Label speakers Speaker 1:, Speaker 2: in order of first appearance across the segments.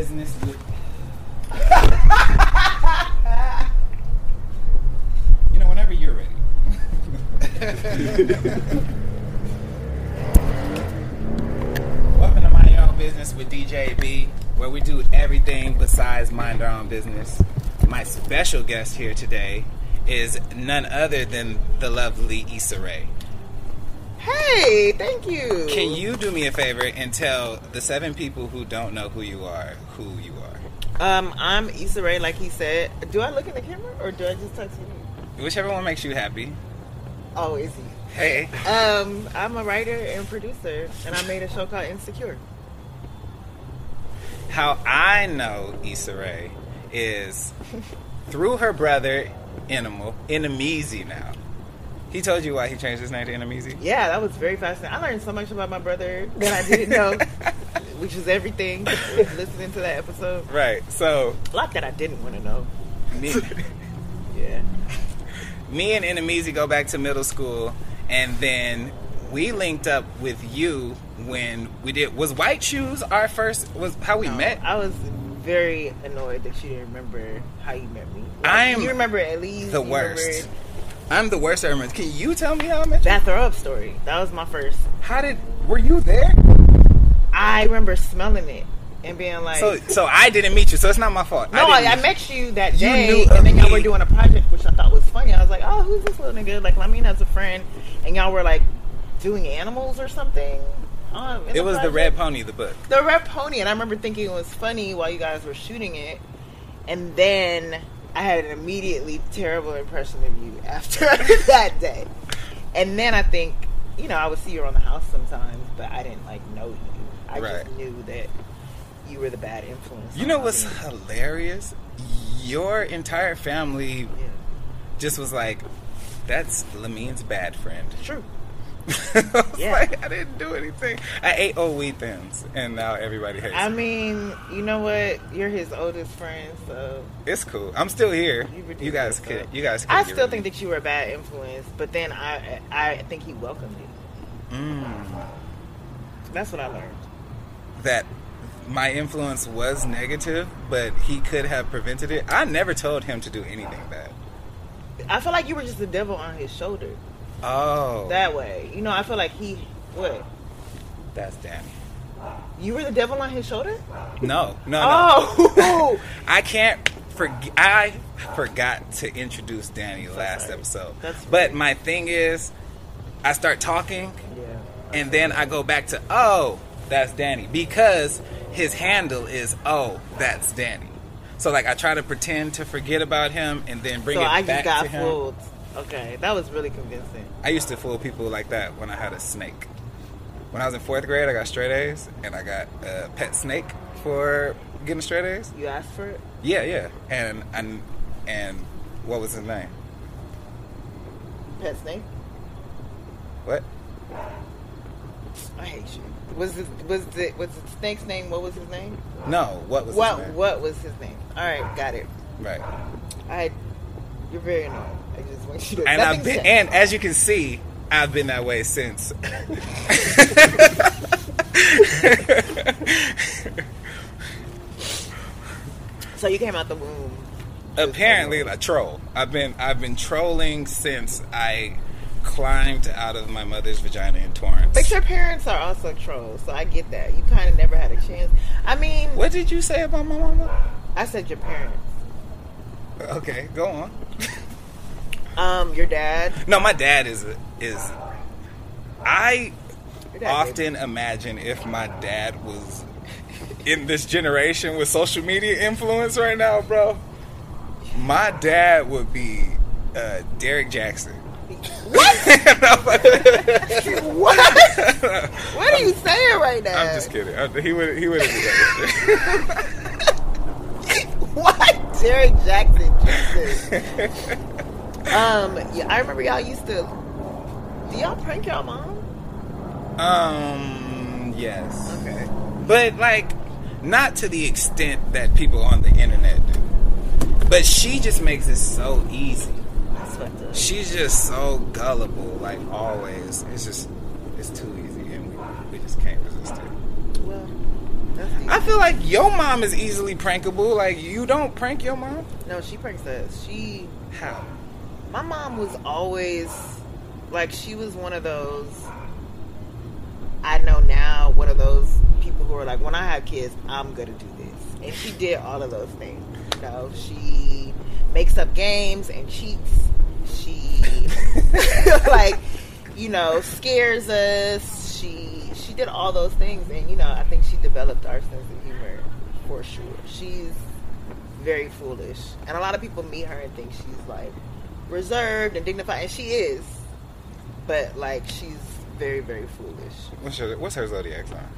Speaker 1: Business with. you know, whenever you're ready. Welcome to Mind Your Own Business with DJ B, where we do everything besides mind our own business. My special guest here today is none other than the lovely Issa Rae.
Speaker 2: Hey, thank you.
Speaker 1: Can you do me a favor and tell the seven people who don't know who you are who you are?
Speaker 2: Um, I'm Issa Rae, like he said. Do I look in the camera or do I just talk to you?
Speaker 1: Whichever one makes you happy.
Speaker 2: Oh, is he?
Speaker 1: Hey.
Speaker 2: Um, I'm a writer and producer, and I made a show called Insecure.
Speaker 1: How I know Issa Rae is through her brother, Animal, Enemezy now. He told you why he changed his name to Enemezy?
Speaker 2: Yeah, that was very fascinating. I learned so much about my brother that I didn't know, which is everything. Listening to that episode,
Speaker 1: Right. So
Speaker 2: a lot that I didn't want to know.
Speaker 1: me,
Speaker 2: Yeah.
Speaker 1: me and Enemezy go back to middle school, and then we linked up with you when we did. Was White Shoes our first? Was how we
Speaker 2: No,
Speaker 1: met?
Speaker 2: I was very annoyed that you didn't remember how you met me. Like,
Speaker 1: I'm
Speaker 2: you remember at least
Speaker 1: the worst.
Speaker 2: remember
Speaker 1: I'm the worst. at remembering. Can you tell me how I met you?
Speaker 2: That throw up story. That was my first.
Speaker 1: How did? Were you there?
Speaker 2: I remember smelling it and being like,
Speaker 1: So, so I didn't meet you. So it's not my fault.
Speaker 2: No, I, I, met you that
Speaker 1: You
Speaker 2: day,
Speaker 1: of
Speaker 2: and then y'all were doing a project, which I thought was funny. I was like, "Oh, who's this little nigga?" Like, let me in as a friend, and y'all were like doing animals or something. Um,
Speaker 1: It was the. Red Pony, the book.
Speaker 2: the red pony, and I remember thinking it was funny while you guys were shooting it, and then I had an immediately terrible impression of you after that day, and then I think you know I would see you around the house sometimes, but I didn't like know you. I
Speaker 1: Right.
Speaker 2: just knew that you were the bad influence.
Speaker 1: You know what's
Speaker 2: me.
Speaker 1: hilarious? Your entire family
Speaker 2: Yeah.
Speaker 1: just was like, "That's Lamine's bad friend."
Speaker 2: True.
Speaker 1: I
Speaker 2: Yeah.
Speaker 1: like, I didn't do anything. I ate old wheat thins, and now everybody hates me.
Speaker 2: I
Speaker 1: me.
Speaker 2: mean, you know what? You're his oldest friend, so
Speaker 1: It's cool. I'm still here.
Speaker 2: You
Speaker 1: You, guys could. You guys. Could
Speaker 2: I still think that you were a bad influence. But then I, I think he welcomed it.
Speaker 1: Mm.
Speaker 2: That's what I learned.
Speaker 1: that my influence was negative, but he could have prevented it. I never told him to do anything bad.
Speaker 2: I feel like you were just the devil on his shoulder.
Speaker 1: Oh,
Speaker 2: That way, you know. I feel like he, what?
Speaker 1: that's Danny.
Speaker 2: You were the devil on his shoulder?
Speaker 1: No, no, no.
Speaker 2: Oh,
Speaker 1: I can't forget. I forgot to introduce Danny last
Speaker 2: sorry.
Speaker 1: episode.
Speaker 2: That's
Speaker 1: but
Speaker 2: right.
Speaker 1: my thing is, I start talking,
Speaker 2: yeah.
Speaker 1: and then I go back to oh, that's Danny because his handle is oh, that's Danny. So like I try to pretend to forget about him and then bring
Speaker 2: So
Speaker 1: it
Speaker 2: I
Speaker 1: back
Speaker 2: just got
Speaker 1: to him.
Speaker 2: fooled. Okay, that was really convincing.
Speaker 1: I used to fool people like that when I had a snake. When I was in fourth grade, I got straight A's, and I got a pet snake for getting straight A's.
Speaker 2: You asked for it.
Speaker 1: Yeah, yeah, and and and what was his name?
Speaker 2: Pet snake.
Speaker 1: What?
Speaker 2: I hate you. Was it was the was the snake's name? What was his name?
Speaker 1: No, what was
Speaker 2: What
Speaker 1: his name?
Speaker 2: what was his name? All right, got it.
Speaker 1: Right.
Speaker 2: I you're very annoying. Just want you to.
Speaker 1: And I've been, and as you can see, I've been that way since.
Speaker 2: so you came out the womb.
Speaker 1: Apparently, a troll. I've been I've been trolling since I climbed out of my mother's vagina in Torrance.
Speaker 2: But your parents are also trolls, so I get that. You kind of never had a chance. I mean,
Speaker 1: What did you say about my mama?
Speaker 2: I said your parents.
Speaker 1: Okay, go on.
Speaker 2: Um, your dad.
Speaker 1: No, my dad is is. I
Speaker 2: dad
Speaker 1: often imagine if my dad was in this generation with social media influence right now, bro. My dad would be uh, Derek Jackson.
Speaker 2: What?
Speaker 1: what?
Speaker 2: what? Are you saying right now?
Speaker 1: I'm just kidding. Uh, He would. He would have done that.
Speaker 2: What? Derek Jackson. Jesus. um, yeah, I remember y'all used to. Do y'all prank y'all mom?
Speaker 1: um. Yes.
Speaker 2: Okay.
Speaker 1: But like, not to the extent that people on the internet do. But she just makes it so easy.
Speaker 2: fucked up.
Speaker 1: She's just so gullible, like always. It's just, it's too easy, and we, we just can't resist it.
Speaker 2: Well, that's the,
Speaker 1: I feel like your mom is easily prankable. Like you don't prank your mom.
Speaker 2: no, she pranks us. She,
Speaker 1: How?
Speaker 2: My mom was always like she was one of those. I know now one of those people who are like, when I have kids, I'm gonna do this, and she did all of those things. You know, she makes up games and cheats. She like, you know, scares us. She she did all those things, and you know, I think she developed our sense of humor for sure. She's very foolish, and a lot of people meet her and think she's like reserved and dignified, and she is, but like she's very very foolish.
Speaker 1: What's her What's her zodiac sign?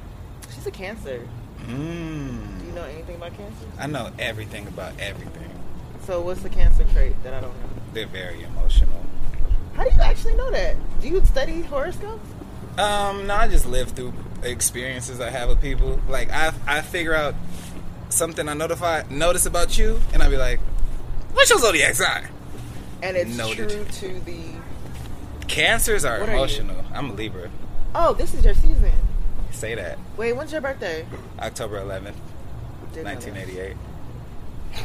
Speaker 2: She's a Cancer. Do
Speaker 1: Mm.
Speaker 2: you know anything about Cancer?
Speaker 1: I know everything about everything.
Speaker 2: So what's the Cancer trait that I don't know?
Speaker 1: They're very emotional.
Speaker 2: How do you actually know that? Do you study horoscopes?
Speaker 1: Um, no, I just live through experiences I have with people. Like I, I figure out something I notify notice about you, and I'll be like, "What's your zodiac sign?"
Speaker 2: And it's
Speaker 1: Noted.
Speaker 2: true to the.
Speaker 1: Cancers are
Speaker 2: What are you?
Speaker 1: emotional. I'm a Libra.
Speaker 2: Oh, this is your season.
Speaker 1: Say that.
Speaker 2: Wait, when's your birthday?
Speaker 1: October 11th,
Speaker 2: Didn't know that.
Speaker 1: 1988.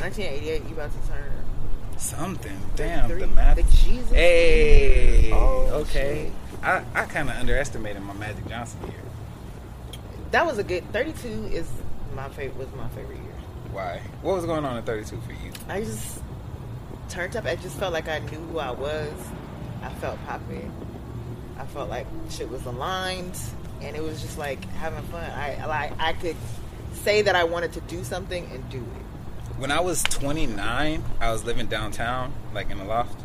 Speaker 2: 1988. You about to turn.
Speaker 1: Something. Damn, the
Speaker 2: 33.
Speaker 1: math.
Speaker 2: The Jesus.
Speaker 1: Hey.
Speaker 2: Oh,
Speaker 1: okay.
Speaker 2: shit.
Speaker 1: I, I kind of underestimated my Magic Johnson year.
Speaker 2: That was a good. 32 is my favorite. Was my favorite year.
Speaker 1: Why? What was going on in 32 for you?
Speaker 2: I just turned up. I just felt like I knew who I was. I felt popping. I felt like shit was aligned, and it was just like having fun. I like I could say that I wanted to do something and do it.
Speaker 1: when I was 29, I was living downtown, like in a loft,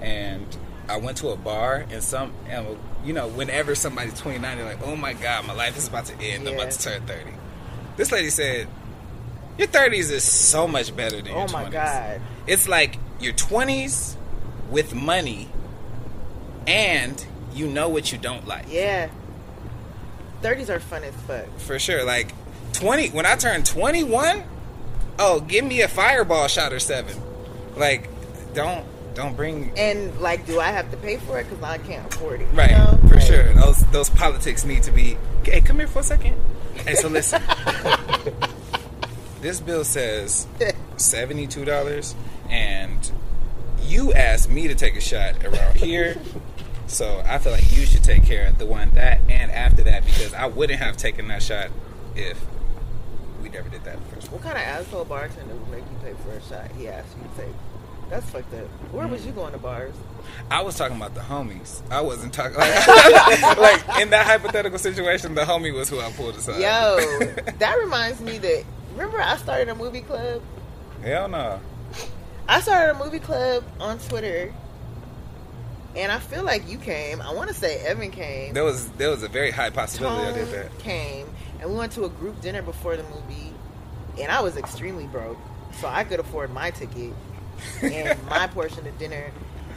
Speaker 1: and I went to a bar and some, and you know, whenever somebody's 29, they're like, "Oh my God, my life is about to end. I'm about to turn 30." This lady said, "Your 30s is so much better than oh your
Speaker 2: Oh
Speaker 1: 20s.
Speaker 2: my god!
Speaker 1: It's like your 20s with money, and you know what you don't like
Speaker 2: Yeah, thirties are fun as fuck.
Speaker 1: for sure. Like 20, when I turned 21, oh, give me a fireball shot or seven. Like, don't don't bring
Speaker 2: And like, do I have to pay for it because I can't afford it? you
Speaker 1: right
Speaker 2: know?
Speaker 1: for
Speaker 2: Like,
Speaker 1: sure. Those those politics need to be. Hey, come here for a second. Hey, so listen. this bill says seventy two dollars, and you asked me to take a shot around here. So I feel like you should take care of the one that and after that because I wouldn't have taken that shot if we never did that first.
Speaker 2: What kind of asshole bartender would make you pay for a shot? He asked you to take. That's fucked up. Where was you going to bars?
Speaker 1: I was talking about the homies. I wasn't talking like, like in that hypothetical situation. The homie was who I pulled aside.
Speaker 2: Yo, that reminds me that remember I started a movie club.
Speaker 1: hell no.
Speaker 2: I started a movie club on Twitter, and I feel like you came. I want to say Evan came.
Speaker 1: There was there was a very high possibility I did that.
Speaker 2: came, and we went to a group dinner before the movie, and I was extremely broke, so I could afford my ticket and my portion of dinner.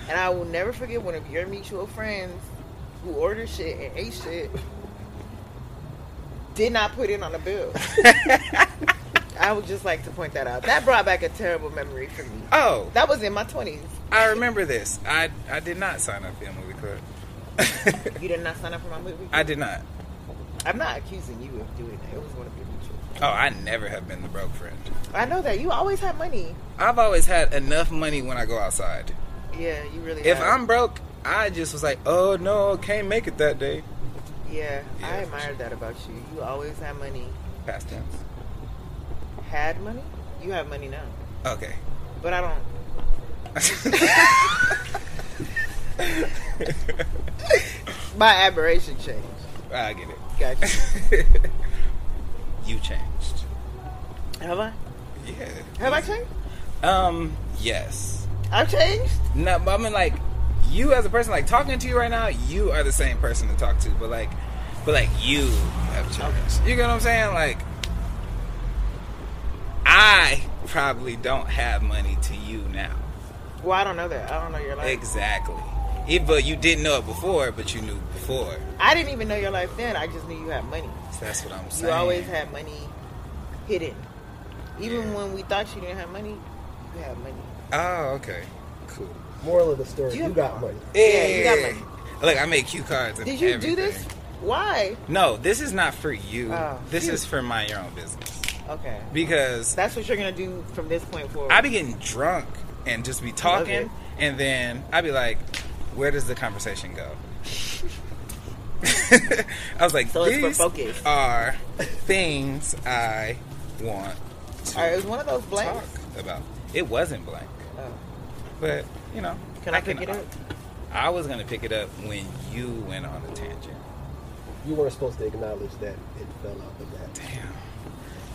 Speaker 2: And I will never forget one of your mutual friends who ordered shit and ate shit did not put it on the bill. I would just like to point that out. That brought back a terrible memory for me.
Speaker 1: Oh,
Speaker 2: That was in my twenties.
Speaker 1: I remember this. I I did not sign up for a movie club.
Speaker 2: You did not sign up for my movie. Club?
Speaker 1: I did not.
Speaker 2: I'm not accusing you of doing that. It was one of your mutual.
Speaker 1: Oh, I never have been the broke friend.
Speaker 2: I know that you always have money.
Speaker 1: I've always had enough money when I go outside.
Speaker 2: Yeah, you really.
Speaker 1: If
Speaker 2: have.
Speaker 1: I'm broke, I just was like, oh no, can't make it that day.
Speaker 2: yeah,
Speaker 1: Yeah,
Speaker 2: I admired
Speaker 1: sure.
Speaker 2: that about you. You always have money.
Speaker 1: Past tense.
Speaker 2: Had money. You have money now,
Speaker 1: Okay.
Speaker 2: but I don't. My admiration changed.
Speaker 1: I get it.
Speaker 2: Gotcha.
Speaker 1: you changed.
Speaker 2: Have I?
Speaker 1: Yeah.
Speaker 2: Have I changed?
Speaker 1: Um. Yes.
Speaker 2: I've changed.
Speaker 1: No, but I mean, like, you as a person, like talking to you right now, you are the same person to talk to, but like, but like you have changed. You get what I'm saying? Like, I probably don't have money to you now.
Speaker 2: Well, I don't know that. I don't know your life.
Speaker 1: Exactly. Even but you didn't know it before, but you knew before.
Speaker 2: I didn't even know your life then. I just knew you had money.
Speaker 1: So that's what I'm saying.
Speaker 2: You always had money hidden. Even
Speaker 1: Yeah.
Speaker 2: when we thought you didn't have money, you had money.
Speaker 1: Oh, okay. Cool.
Speaker 3: Moral of the story: you,
Speaker 2: you-
Speaker 3: got money.
Speaker 2: Yeah, you got money.
Speaker 1: Look, I made cue cards. And
Speaker 2: Did you do this? Why?
Speaker 1: No, this is not for you.
Speaker 2: Oh,
Speaker 1: this
Speaker 2: phew.
Speaker 1: is for my your own business.
Speaker 2: Okay.
Speaker 1: Because
Speaker 2: That's what you're gonna do from this point forward.
Speaker 1: I be getting drunk and just be talking, and then I be like, "Where does the conversation go?" I was like,
Speaker 2: So it's for
Speaker 1: "These
Speaker 2: focus."
Speaker 1: are things I want to
Speaker 2: All right, it was one of those blanks.
Speaker 1: talk about." It wasn't blank,
Speaker 2: Oh.
Speaker 1: but you know,
Speaker 2: Can I, pick it up?
Speaker 1: I was gonna pick it up when you went on a tangent.
Speaker 3: You weren't supposed to acknowledge that it fell out of that.
Speaker 1: Damn.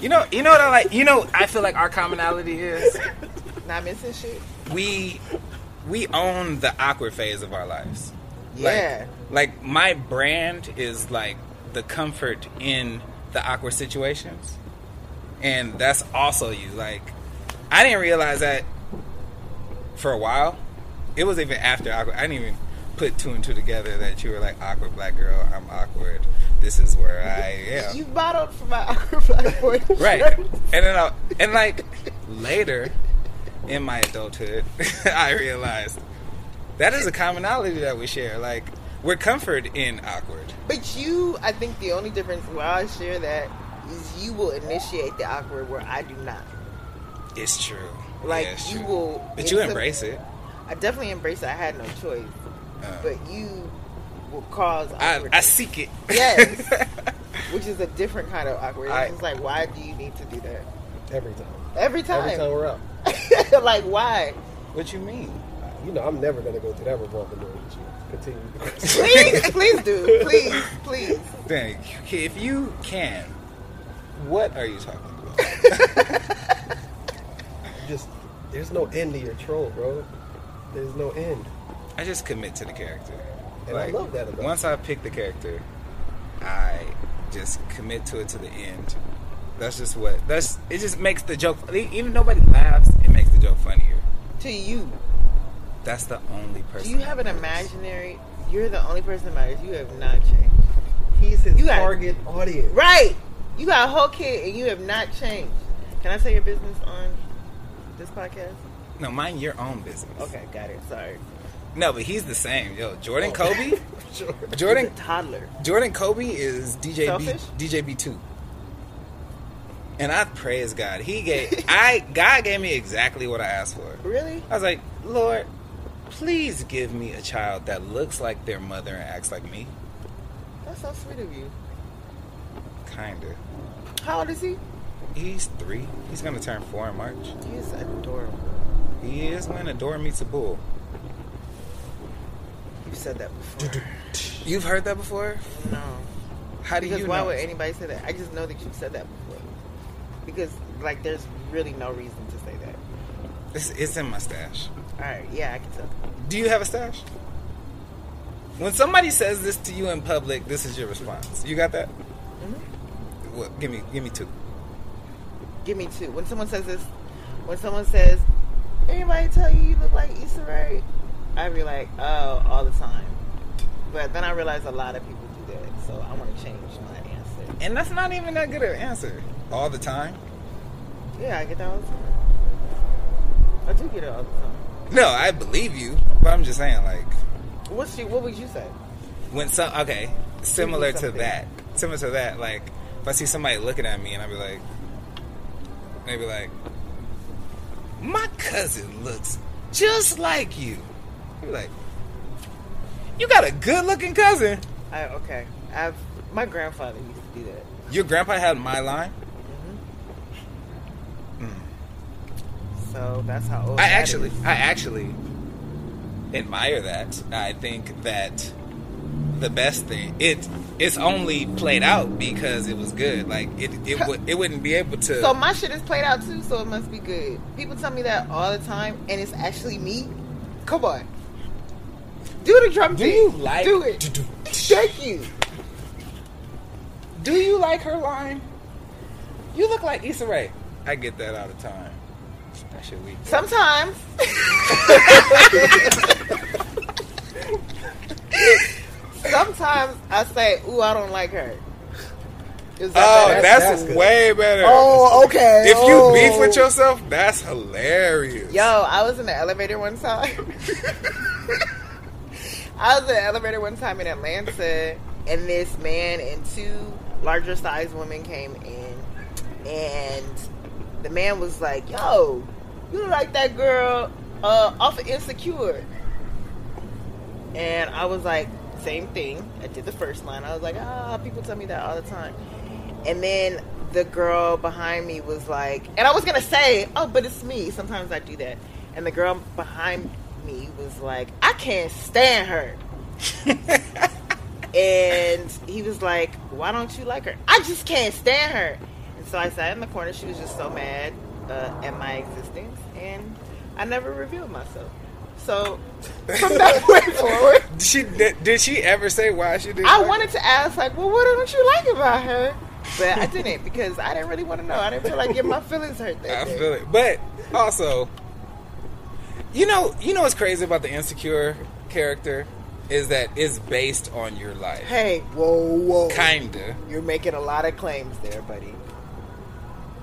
Speaker 1: You know, you know what I like. You know, I feel like our commonality is
Speaker 2: Not missing shit.
Speaker 1: we we own the awkward phase of our lives. Like-
Speaker 2: Yeah.
Speaker 1: Like, my brand is like the comfort in the awkward situations. And that's also you. Like I didn't realize that for a while. It was even after awkward. I didn't even put two and two together that you were like awkward black girl. I'm awkward. This is where I am.
Speaker 2: You bottled for my awkward black boy.
Speaker 1: right and then I, and like later in my adulthood i realized that is a commonality that we share like we're comfort in awkward
Speaker 2: But you, I think the only difference where I share that is you will initiate the awkward where I do not.
Speaker 1: it's true
Speaker 2: Like
Speaker 1: Yeah, it's
Speaker 2: you
Speaker 1: true.
Speaker 2: will.
Speaker 1: but you embrace it
Speaker 2: I definitely embrace it. I had no choice.
Speaker 1: Uh,
Speaker 2: But you will cause
Speaker 1: I,
Speaker 2: awkward.
Speaker 1: I seek it
Speaker 2: Yes. which is a different kind of awkward.
Speaker 1: I-
Speaker 2: It's like, why do you need to do that
Speaker 3: Every time.
Speaker 2: every time?
Speaker 3: Every time we're up.
Speaker 2: like, why?
Speaker 1: what you mean
Speaker 3: You know, I'm never gonna go through that revolving door with you. Continue.
Speaker 2: Please, please do, please, please.
Speaker 1: Dang, okay, if you can what are you talking about
Speaker 3: Just there's no end to your troll, bro. There's no end.
Speaker 1: I just commit to the character
Speaker 3: And I love that about
Speaker 1: once i pick the character i just commit to it to the end that's just what that's it just makes the joke even nobody laughs it makes the joke funnier
Speaker 2: To you,
Speaker 1: that's the only person.
Speaker 2: do
Speaker 1: person
Speaker 2: you have an imaginary? You're the only person that matters. You have not changed.
Speaker 3: He's his
Speaker 2: You got-
Speaker 3: target audience.
Speaker 2: Right. You got a whole kid and you have not changed. Can I say your business on this podcast?
Speaker 1: no mind your own business
Speaker 2: Okay, got it. Sorry.
Speaker 1: No but he's the same yo jordan
Speaker 3: Oh.
Speaker 1: kobe jordan
Speaker 2: a toddler.
Speaker 1: jordan kobe is djb
Speaker 2: Selfish?
Speaker 1: djb2 and i praise god he gave i god gave me exactly what i asked for
Speaker 2: Really?
Speaker 1: I was like, Lord, please give me a child that looks like their mother and acts like me.
Speaker 2: That's so sweet of you.
Speaker 1: Kinda.
Speaker 2: How old is he?
Speaker 1: He's three. He's gonna turn four in March.
Speaker 2: He is adorable.
Speaker 1: He is when a door meets a bull.
Speaker 2: You've said that before.
Speaker 1: You've heard that before?
Speaker 2: no.
Speaker 1: How do
Speaker 2: Because
Speaker 1: you
Speaker 2: why
Speaker 1: know?
Speaker 2: would anybody say that? I just know that you've said that before. Because like there's really no reason to say that.
Speaker 1: It's, it's in my stash.
Speaker 2: Alright, yeah, I can tell.
Speaker 1: Do you have a stash? When somebody says this to you in public, this is your response. You got that?
Speaker 2: Mm-hmm.
Speaker 1: What? Give me, give me two.
Speaker 2: Give me two. When someone says this, when someone says, anybody tell you you look like Issa Rae? I be like, oh, all the time. But then I realize a lot of people do that, so I want to change my answer.
Speaker 1: And that's not even that good of an answer. All the time?
Speaker 2: Yeah, I get that all the time. I do get it all the time.
Speaker 1: No, I believe you, but I'm just saying, like,
Speaker 2: What's you? What would you say?
Speaker 1: when some okay similar to that similar to that like if i see somebody looking at me and i be like maybe like my cousin looks just like you like you got a good looking cousin
Speaker 2: I okay. I've my grandfather used to do that.
Speaker 1: your grandpa had my line mm-hmm. mm.
Speaker 2: So that's how old.
Speaker 1: i
Speaker 2: that
Speaker 1: actually
Speaker 2: is.
Speaker 1: i actually admire that i think that the best thing it it's only played out because it was good like it it, would it wouldn't be able to
Speaker 2: So my shit is played out too, so it must be good. People tell me that all the time, and it's actually me. Come on, do the drum
Speaker 1: Do
Speaker 2: beat.
Speaker 1: you like-
Speaker 2: Do it. Thank you.
Speaker 1: Do you like her line? You look like Issa Rae. I get that all the time. That shit weak.
Speaker 2: Sometimes. Sometimes I say, "Ooh, I don't like her." Is that
Speaker 1: Oh,
Speaker 2: better?
Speaker 1: that's,
Speaker 3: That's good.
Speaker 1: way better.
Speaker 2: oh, okay.
Speaker 1: If you
Speaker 2: oh.
Speaker 1: beef with yourself, that's hilarious.
Speaker 2: Yo, I was in the elevator one time. I was in the elevator one time in Atlanta, and this man and two larger sized women came in, and the man was like, "Yo, you look like that girl uh, off of Insecure," and I was like, "Same thing." I did the first line. I was like, "Ah, people tell me that all the time," and then the girl behind me was like, and I was gonna say, "Oh, but it's me." Sometimes I do that, and the girl behind was like, "I can't stand her." and he was like, "Why don't you like her?" I just can't stand her. And so I sat in the corner. She was just so mad uh, at my existence, and I never revealed myself. So from that point forward,
Speaker 1: Did she did, did she ever say why she did?
Speaker 2: I wanted to ask, like, "Well, what don't you like about her?" But I didn't because I didn't really want to know. I didn't feel like getting my feelings hurt. That
Speaker 1: I
Speaker 2: day.
Speaker 1: feel it, but also, you know, you know what's crazy about the insecure character is that it's based on your life,
Speaker 2: Hey, whoa, whoa!
Speaker 1: kinda.
Speaker 2: You're making a lot of claims there, buddy.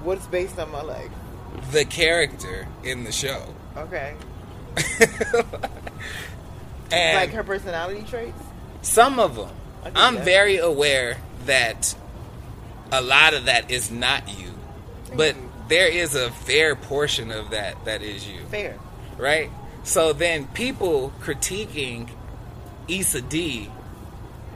Speaker 2: What's based on my life?
Speaker 1: The character in the show,
Speaker 2: Okay.
Speaker 1: and
Speaker 2: like her personality traits.
Speaker 1: some of them, I'm
Speaker 2: that.
Speaker 1: very aware that a lot of that is not you, but
Speaker 2: you.
Speaker 1: there is a fair portion of that that is you.
Speaker 2: Fair.
Speaker 1: Right? So then people critiquing Issa Dee,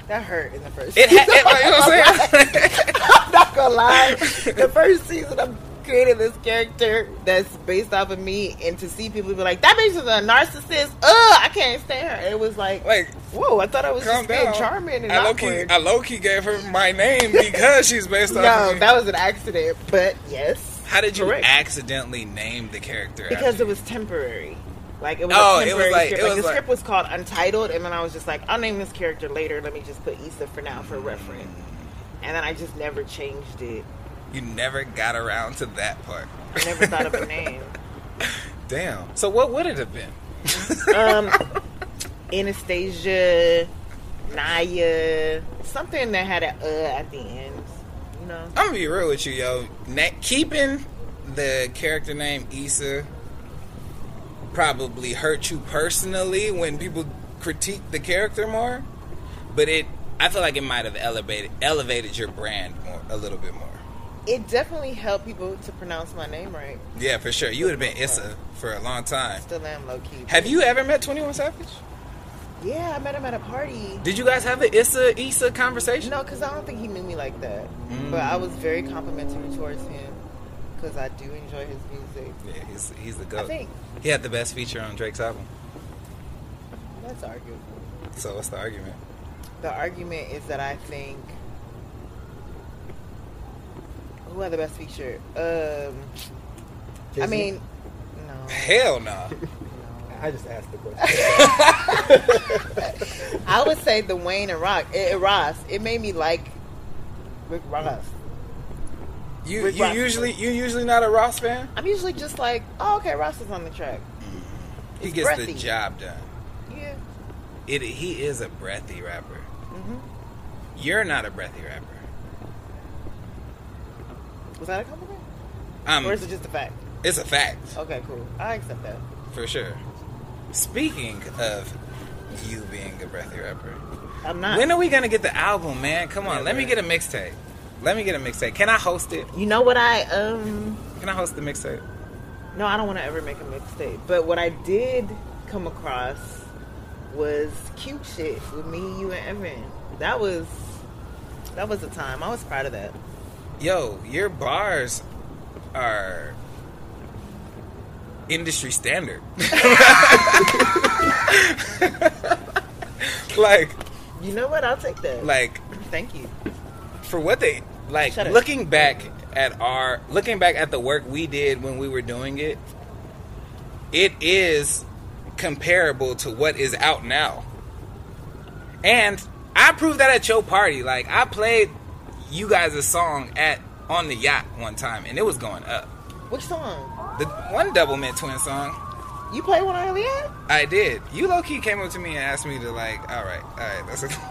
Speaker 2: That hurt in the first.
Speaker 1: it,
Speaker 2: season.
Speaker 1: it you know what I'm saying?
Speaker 2: I'm not gonna lie. The first season, I'm creating this character that's based off of me, and to see people be like, "That bitch is a narcissist." Ugh, I can't stand her. It was like,
Speaker 1: like,
Speaker 2: whoa, I thought I was just being charming and
Speaker 1: I low key. I low key gave her my name because she's based off.
Speaker 2: no,
Speaker 1: of me.
Speaker 2: that was an accident. But yes,
Speaker 1: How did you
Speaker 2: correct.
Speaker 1: accidentally name the character?
Speaker 2: because it was temporary. Like it was
Speaker 1: Oh,
Speaker 2: a
Speaker 1: it was
Speaker 2: temporary
Speaker 1: like-
Speaker 2: script. Like, the
Speaker 1: like-
Speaker 2: script was called Untitled, and then I was just like, I'll name this character later. Let me just put Issa for now for reference. And then I just never changed it.
Speaker 1: you never got around to that part.
Speaker 2: I never thought of a name.
Speaker 1: Damn. So what would it have been?
Speaker 2: Um, Anastasia, Naya, something that had a uh at the end. You know,
Speaker 1: I'm gonna be real with you, yo. Keeping the character name Issa probably hurt you personally when people critique the character more, but it I feel like it might have elevated elevated your brand more a little bit more.
Speaker 2: it definitely helped people to pronounce my name right.
Speaker 1: Yeah, for sure. You would have been Issa for a long time.
Speaker 2: Still am low key.
Speaker 1: Have you ever met Twenty One Savage?
Speaker 2: Yeah, I met him at a party.
Speaker 1: Did you guys have an Issa Issa conversation?
Speaker 2: No, because I don't think he knew me like that.
Speaker 1: Mm.
Speaker 2: But I was very complimentary towards him because I do enjoy his music.
Speaker 1: Yeah, he's he's the
Speaker 2: I think
Speaker 1: He had the best feature on Drake's album.
Speaker 2: that's arguable.
Speaker 1: So what's the argument?
Speaker 2: The argument is that I think who had the best feature? Um, I
Speaker 3: Jay-Z?
Speaker 2: mean, no.
Speaker 1: Hell no.
Speaker 2: no.
Speaker 3: I just asked the question.
Speaker 2: I would say the Wayne and Rock, eh, Ross. It made me like Rick Ross.
Speaker 1: You
Speaker 2: Rick
Speaker 1: you
Speaker 2: Ross.
Speaker 1: usually you usually not a Ross fan.
Speaker 2: I'm usually just like, oh, okay, Ross is on the track.
Speaker 1: He
Speaker 2: It's
Speaker 1: gets the
Speaker 2: breathy.
Speaker 1: job done.
Speaker 2: Yeah.
Speaker 1: It he is a breathy rapper.
Speaker 2: hmm
Speaker 1: You're not a breathy rapper.
Speaker 2: Was that a compliment?
Speaker 1: Um,
Speaker 2: or is it just a fact?
Speaker 1: it's a fact
Speaker 2: Okay, cool. I accept that.
Speaker 1: for sure. Speaking of you being a breathy rapper,
Speaker 2: I'm not.
Speaker 1: when are we gonna get the album, man? Come on,
Speaker 3: Yeah,
Speaker 1: let me get a mixtape. Let me get a mixtape. Can I host it?
Speaker 2: you know what I um
Speaker 1: Can I host the mixtape?
Speaker 2: no, I don't want to ever make a mixtape. But what I did come across was cute shit with me, you, and Evan. That was that was a time. I was proud of that.
Speaker 1: Yo, your bars are industry standard. like,
Speaker 2: You know what? I'll take that.
Speaker 1: like
Speaker 2: Thank you.
Speaker 1: for what they like looking back at our looking back at the work we did when we were doing it it is comparable to what is out now and i proved that at your party like i played you guys' a song at on the yacht one time and it was going up
Speaker 2: Which song?
Speaker 1: the one double mint twin song
Speaker 2: You play one earlier?
Speaker 1: I did. You low key came up to me and asked me to like, all right, all right, that's a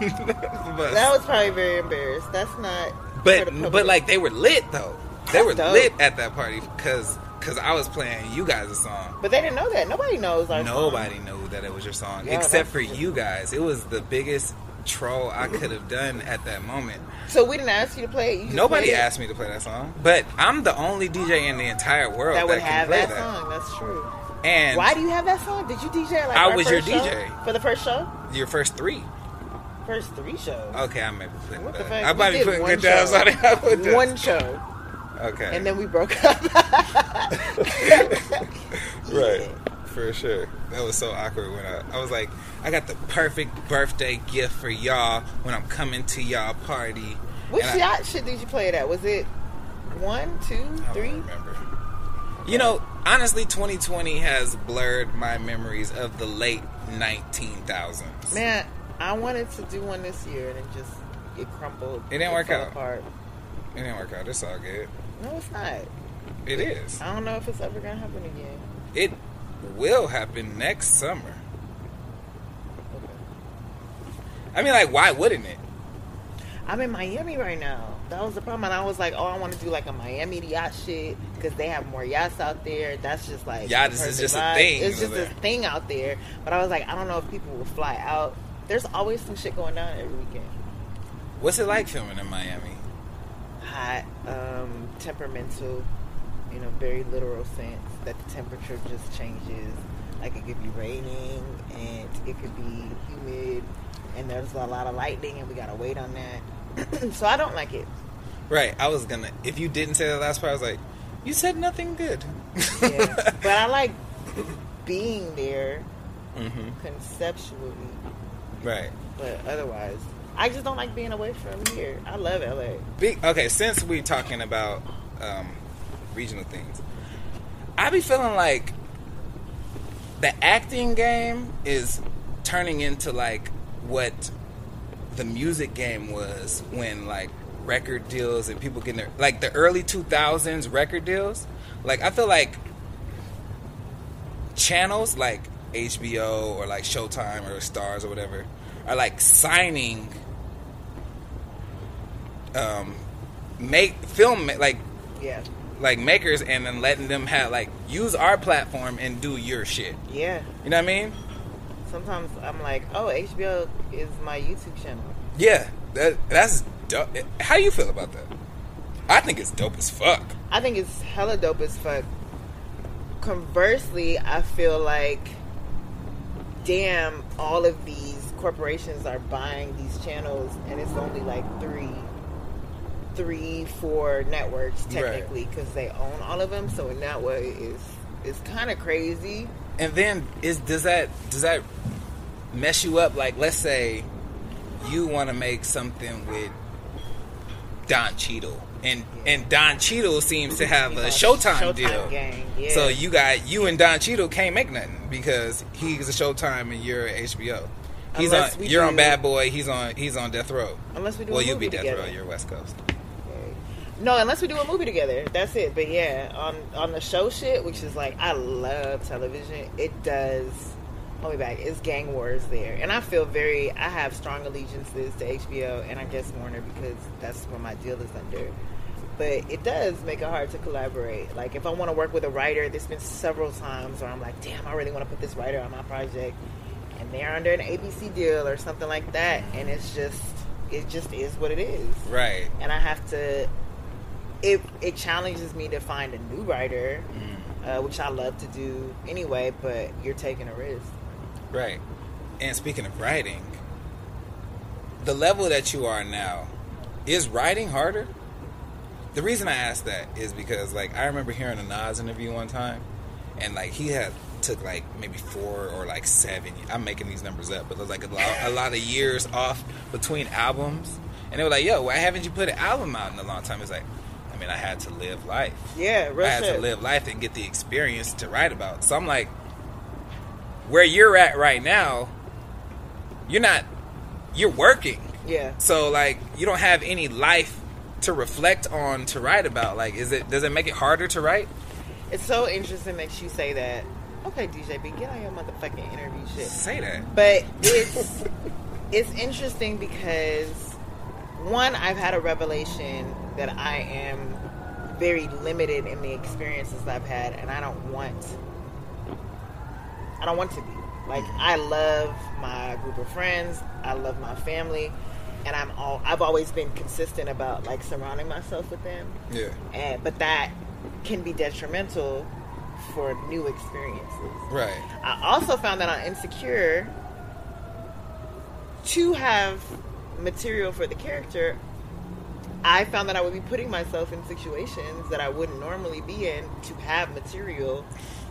Speaker 1: but,
Speaker 2: That was probably very embarrassed. That's not.
Speaker 1: but but like they were lit though. They
Speaker 2: That's
Speaker 1: were
Speaker 2: dope.
Speaker 1: lit at that party because because I was playing you guys a song.
Speaker 2: But they didn't know that. Nobody knows our song.
Speaker 1: Nobody knew that it was your song
Speaker 2: Yeah,
Speaker 1: except for you guys. It was the biggest troll I could have done at that moment.
Speaker 2: So we didn't ask you to play. You
Speaker 1: Nobody
Speaker 2: played
Speaker 1: asked me to play that song, but I'm the only DJ in the entire world
Speaker 2: that
Speaker 1: that,
Speaker 2: would have that,
Speaker 1: that.
Speaker 2: song. That's true.
Speaker 1: And
Speaker 2: Why do you have that song? Did you DJ like
Speaker 1: I was your? DJ.
Speaker 2: for the first show?
Speaker 1: your first three.
Speaker 2: First three shows.
Speaker 1: Okay, I may be putting
Speaker 2: What the fuck?
Speaker 1: I might be putting
Speaker 2: one
Speaker 1: good jobs
Speaker 2: show.
Speaker 1: on it.
Speaker 2: One show,
Speaker 1: Okay.
Speaker 2: and then we broke up.
Speaker 1: Right. For sure. That was so awkward when I, I was like, I got the perfect birthday gift for y'all when I'm coming to y'all party.
Speaker 2: Which
Speaker 1: I-
Speaker 2: yacht shit did you play it at? Was it one, two, three?
Speaker 1: two, I don't
Speaker 2: three?
Speaker 1: remember. You know, honestly, 2020 has blurred my memories of the late 19,000s.
Speaker 2: Man, I wanted to do one this year, and it just it crumbled.
Speaker 1: It didn't work
Speaker 2: fell
Speaker 1: out.
Speaker 2: Apart.
Speaker 1: It didn't work out. It's all good.
Speaker 2: No, it's not.
Speaker 1: It is.
Speaker 2: I don't know if it's ever gonna happen again.
Speaker 1: It will happen next summer. I mean, like, why wouldn't it?
Speaker 2: I'm in Miami right now. That was the problem. And I was like, oh, I want to do like a Miami yacht shit because they have more yachts out there. That's just like
Speaker 1: Yacht
Speaker 2: the
Speaker 1: is just a thing
Speaker 2: It's just a thing out there. But I was like, I don't know if people will fly out. There's always some shit going down every weekend.
Speaker 1: What's it like filming in Miami?
Speaker 2: Hot, um, temperamental, in a very literal sense. That the temperature just changes. Like it could be raining and it could be humid, and there's a lot of lightning, and we gotta wait on that. so I don't like it.
Speaker 1: Right. I was gonna. If you didn't say the last part, I was like, you said nothing good.
Speaker 2: Yeah. but I like being there
Speaker 1: hmm
Speaker 2: conceptually,
Speaker 1: Right.
Speaker 2: but otherwise, I just don't like being away from here. I love LA.
Speaker 1: Be, okay, since we're talking about um, regional things, I be feeling like the acting game is turning into like what the music game was when like record deals and people getting their like the early 2000s record deals. Like I feel like channels like HBO or like Showtime or Starz or whatever are like signing um make film like
Speaker 2: Yeah,
Speaker 1: like makers and then letting them have like use our platform and do your shit.
Speaker 2: yeah.
Speaker 1: You know what I mean?
Speaker 2: Sometimes I'm like, oh, HBO is my YouTube channel.
Speaker 1: Yeah, that that's dope. How do you feel about that? I think it's dope as fuck.
Speaker 2: I think it's hella dope as fuck. Conversely, I feel like, damn, all of these corporations are buying these channels, and it's only like three, three, four networks technically because they own all of them. So in that way, is it's kind of crazy.
Speaker 1: And then is does that does that mess you up? Like, let's say you want to make something with Don Cheadle, and and Don Cheadle seems to have a Showtime, deal.
Speaker 2: gang. Yeah.
Speaker 1: So you got you and Don Cheadle can't make nothing because he's a Showtime and you're HBO. He's
Speaker 2: Unless
Speaker 1: on. You're on Bad Boy. He's on. He's on Death Row.
Speaker 2: Unless we do
Speaker 1: Well, you'll be Death
Speaker 2: together.
Speaker 1: Row. You're West Coast.
Speaker 2: No, unless we do a movie together. That's it. But yeah, on on the show shit, which is like I love television. It does hold me back. It's gang wars there, and I feel very. I have strong allegiances to HBO and I guess Warner because that's where my deal is under. But it does make it hard to collaborate. Like if I want to work with a writer, there's been several times where I'm like, damn, I really want to put this writer on my project, and they're under an ABC deal or something like that, and it's just it just is what it is
Speaker 1: Right.
Speaker 2: and I have to. It it challenges me to find a new writer,
Speaker 1: Mm.
Speaker 2: uh, which I love to do anyway. But you're taking a risk.
Speaker 1: Right. And speaking of writing, the level that you are now, is writing harder? The reason I ask that is because like I remember hearing a Nas interview one time and like he had took like maybe four or like seven I'm making these numbers up, but like a lot, a lot of years off between albums. And they were like, yo, why haven't you put an album out in a long time? It's like, mean, I had to live life.
Speaker 2: Yeah, real
Speaker 1: I had
Speaker 2: shit.
Speaker 1: to live life and get the experience to write about. So I'm like, where you're at right now, you're not, you're working.
Speaker 2: Yeah,
Speaker 1: So like, you don't have any life to reflect on to write about. Like, is it does it make it harder to write?
Speaker 2: it's so interesting that you say that Okay, DJB, get on your motherfucking interview shit.
Speaker 1: Say that.
Speaker 2: But it's it's interesting because one, I've had a revelation that I am very limited in the experiences I've had, and I don't want I don't want to be. Like mm-hmm. I love my group of friends, I love my family, and I'm all I've always been consistent about like surrounding myself with them.
Speaker 1: Yeah.
Speaker 2: And but that can be detrimental for new experiences.
Speaker 1: Right.
Speaker 2: I also found that on Insecure, to have material for the character, I found that I would be putting myself in situations that I wouldn't normally be in to have material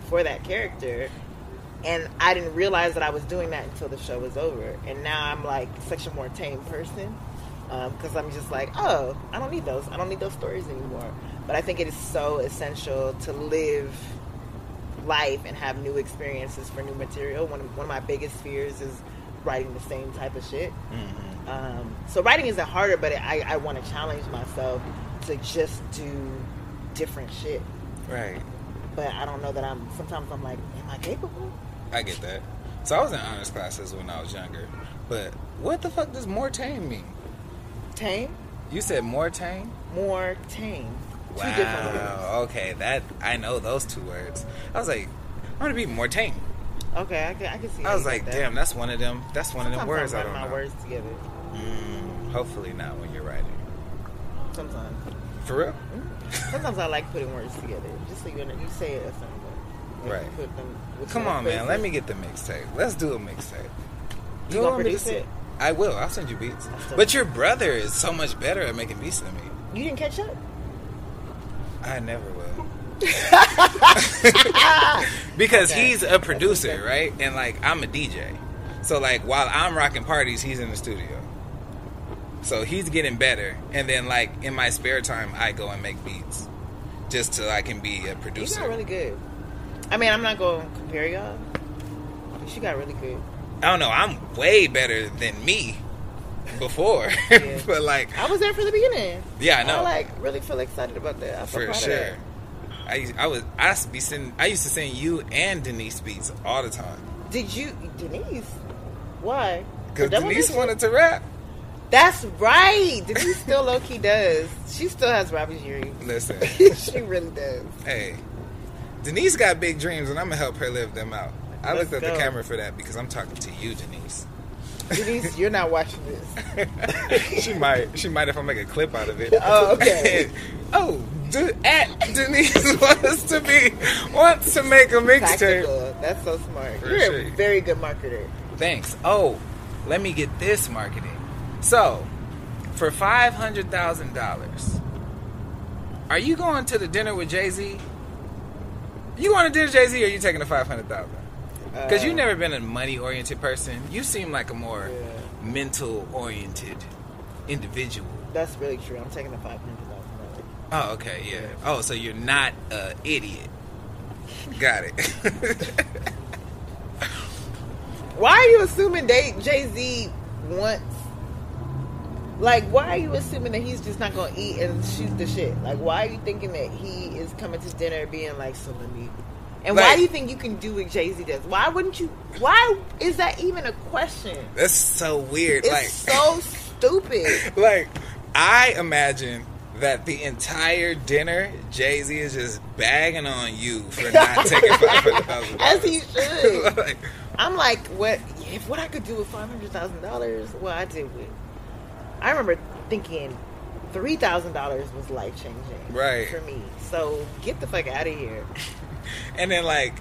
Speaker 2: for that character. And I didn't realize that I was doing that until the show was over. And now I'm like such a more tame person um, because I'm just like, oh, I don't need those. I don't need those stories anymore. But I think it is so essential to live life and have new experiences for new material. One of, one of my biggest fears is writing the same type of shit. Mm-hmm. Um, so writing isn't harder, but I, I want to challenge myself to just do different shit.
Speaker 1: Right.
Speaker 2: But I don't know that I'm. Sometimes I'm like, am I capable?
Speaker 1: I get that. So I was in honors classes when I was younger. But what the fuck does more tame mean?
Speaker 2: Tame,
Speaker 1: You said more tame?
Speaker 2: more tame. Two different words.
Speaker 1: Wow. Okay, that I know those two words. I was like, I'm gonna be more tame.
Speaker 2: Okay, I can, I can see.
Speaker 1: I was like,
Speaker 2: that.
Speaker 1: damn, that's one of them. That's one of them words
Speaker 2: I
Speaker 1: I don't
Speaker 2: my
Speaker 1: know.
Speaker 2: words together.
Speaker 1: Mm, hopefully not when you're writing.
Speaker 2: Sometimes.
Speaker 1: For real?
Speaker 2: Sometimes I like putting words together, just so you know, you say it a certain way. Like,
Speaker 1: Right.
Speaker 2: Put them
Speaker 1: Come on, man. Let me get the mixtape. Let's do a mixtape.
Speaker 2: You
Speaker 1: Go
Speaker 2: gonna produce it?
Speaker 1: I will. I'll send you beats. But your brother is so much better at making beats than me.
Speaker 2: You didn't catch up.
Speaker 1: I never will. because
Speaker 2: Okay.
Speaker 1: he's a producer, right? And like I'm a DJ. So like while I'm rocking parties, he's in the studio. So he's getting better. And then like in my spare time I go and make beats. Just so I can be a producer.
Speaker 2: You got really good. I mean, I'm not going to compare y'all. But you got really good.
Speaker 1: I don't know, I'm way better than me before.
Speaker 2: Yeah.
Speaker 1: but like
Speaker 2: I was there for the beginning.
Speaker 1: Yeah, I know.
Speaker 2: I like really feel excited about that. I feel
Speaker 1: for sure. I, used- I was I used to be sending I used to send you and Denise beats all the time.
Speaker 2: Did you, Denise? Why?
Speaker 1: Because Denise wanted to rap.
Speaker 2: That's right. Denise still low key does. She still has rappers earrings.
Speaker 1: Listen.
Speaker 2: she really does.
Speaker 1: Hey, Denise got big dreams, and I'm gonna help her live them out. I
Speaker 2: Let's
Speaker 1: looked at
Speaker 2: go.
Speaker 1: the camera for that because I'm talking to you, Denise.
Speaker 2: Denise, you're not watching this.
Speaker 1: she might, she might if I make a clip out of it.
Speaker 2: Oh, okay.
Speaker 1: oh, At Denise wants to be wants to make a mixtape.
Speaker 2: That's so smart. You're a very good marketer.
Speaker 1: Thanks. Oh, let me get this marketing. So, for five hundred thousand dollars, are you going to the dinner with Jay Z? You going to dinner Jay Z, or you taking the five hundred thousand? Because
Speaker 2: Uh,
Speaker 1: you've never been a money oriented person. You seem like a more
Speaker 2: Yeah.
Speaker 1: mental oriented individual.
Speaker 2: That's really true. I'm taking the five hundred
Speaker 1: Oh, okay, yeah. Oh, so you're not a idiot. Got it.
Speaker 2: Why are you assuming Jay Z wants? Like, why are you assuming that he's just not gonna eat and shoot the shit? Like, why are you thinking that he is coming to dinner being like, "So let me"? And why do you think you can do what Jay Z does? Why wouldn't you? Why is that even a question?
Speaker 1: That's so weird.
Speaker 2: It's
Speaker 1: like,
Speaker 2: so stupid.
Speaker 1: like I imagine that the entire dinner, Jay Z is just bagging on you for not taking five hundred thousand.
Speaker 2: As he should.
Speaker 1: like,
Speaker 2: I'm like, what if what I could do with five hundred thousand dollars? Well, I did with. I remember thinking three thousand dollars was life changing,
Speaker 1: Right.
Speaker 2: for me. So get the fuck out of here.
Speaker 1: and then like,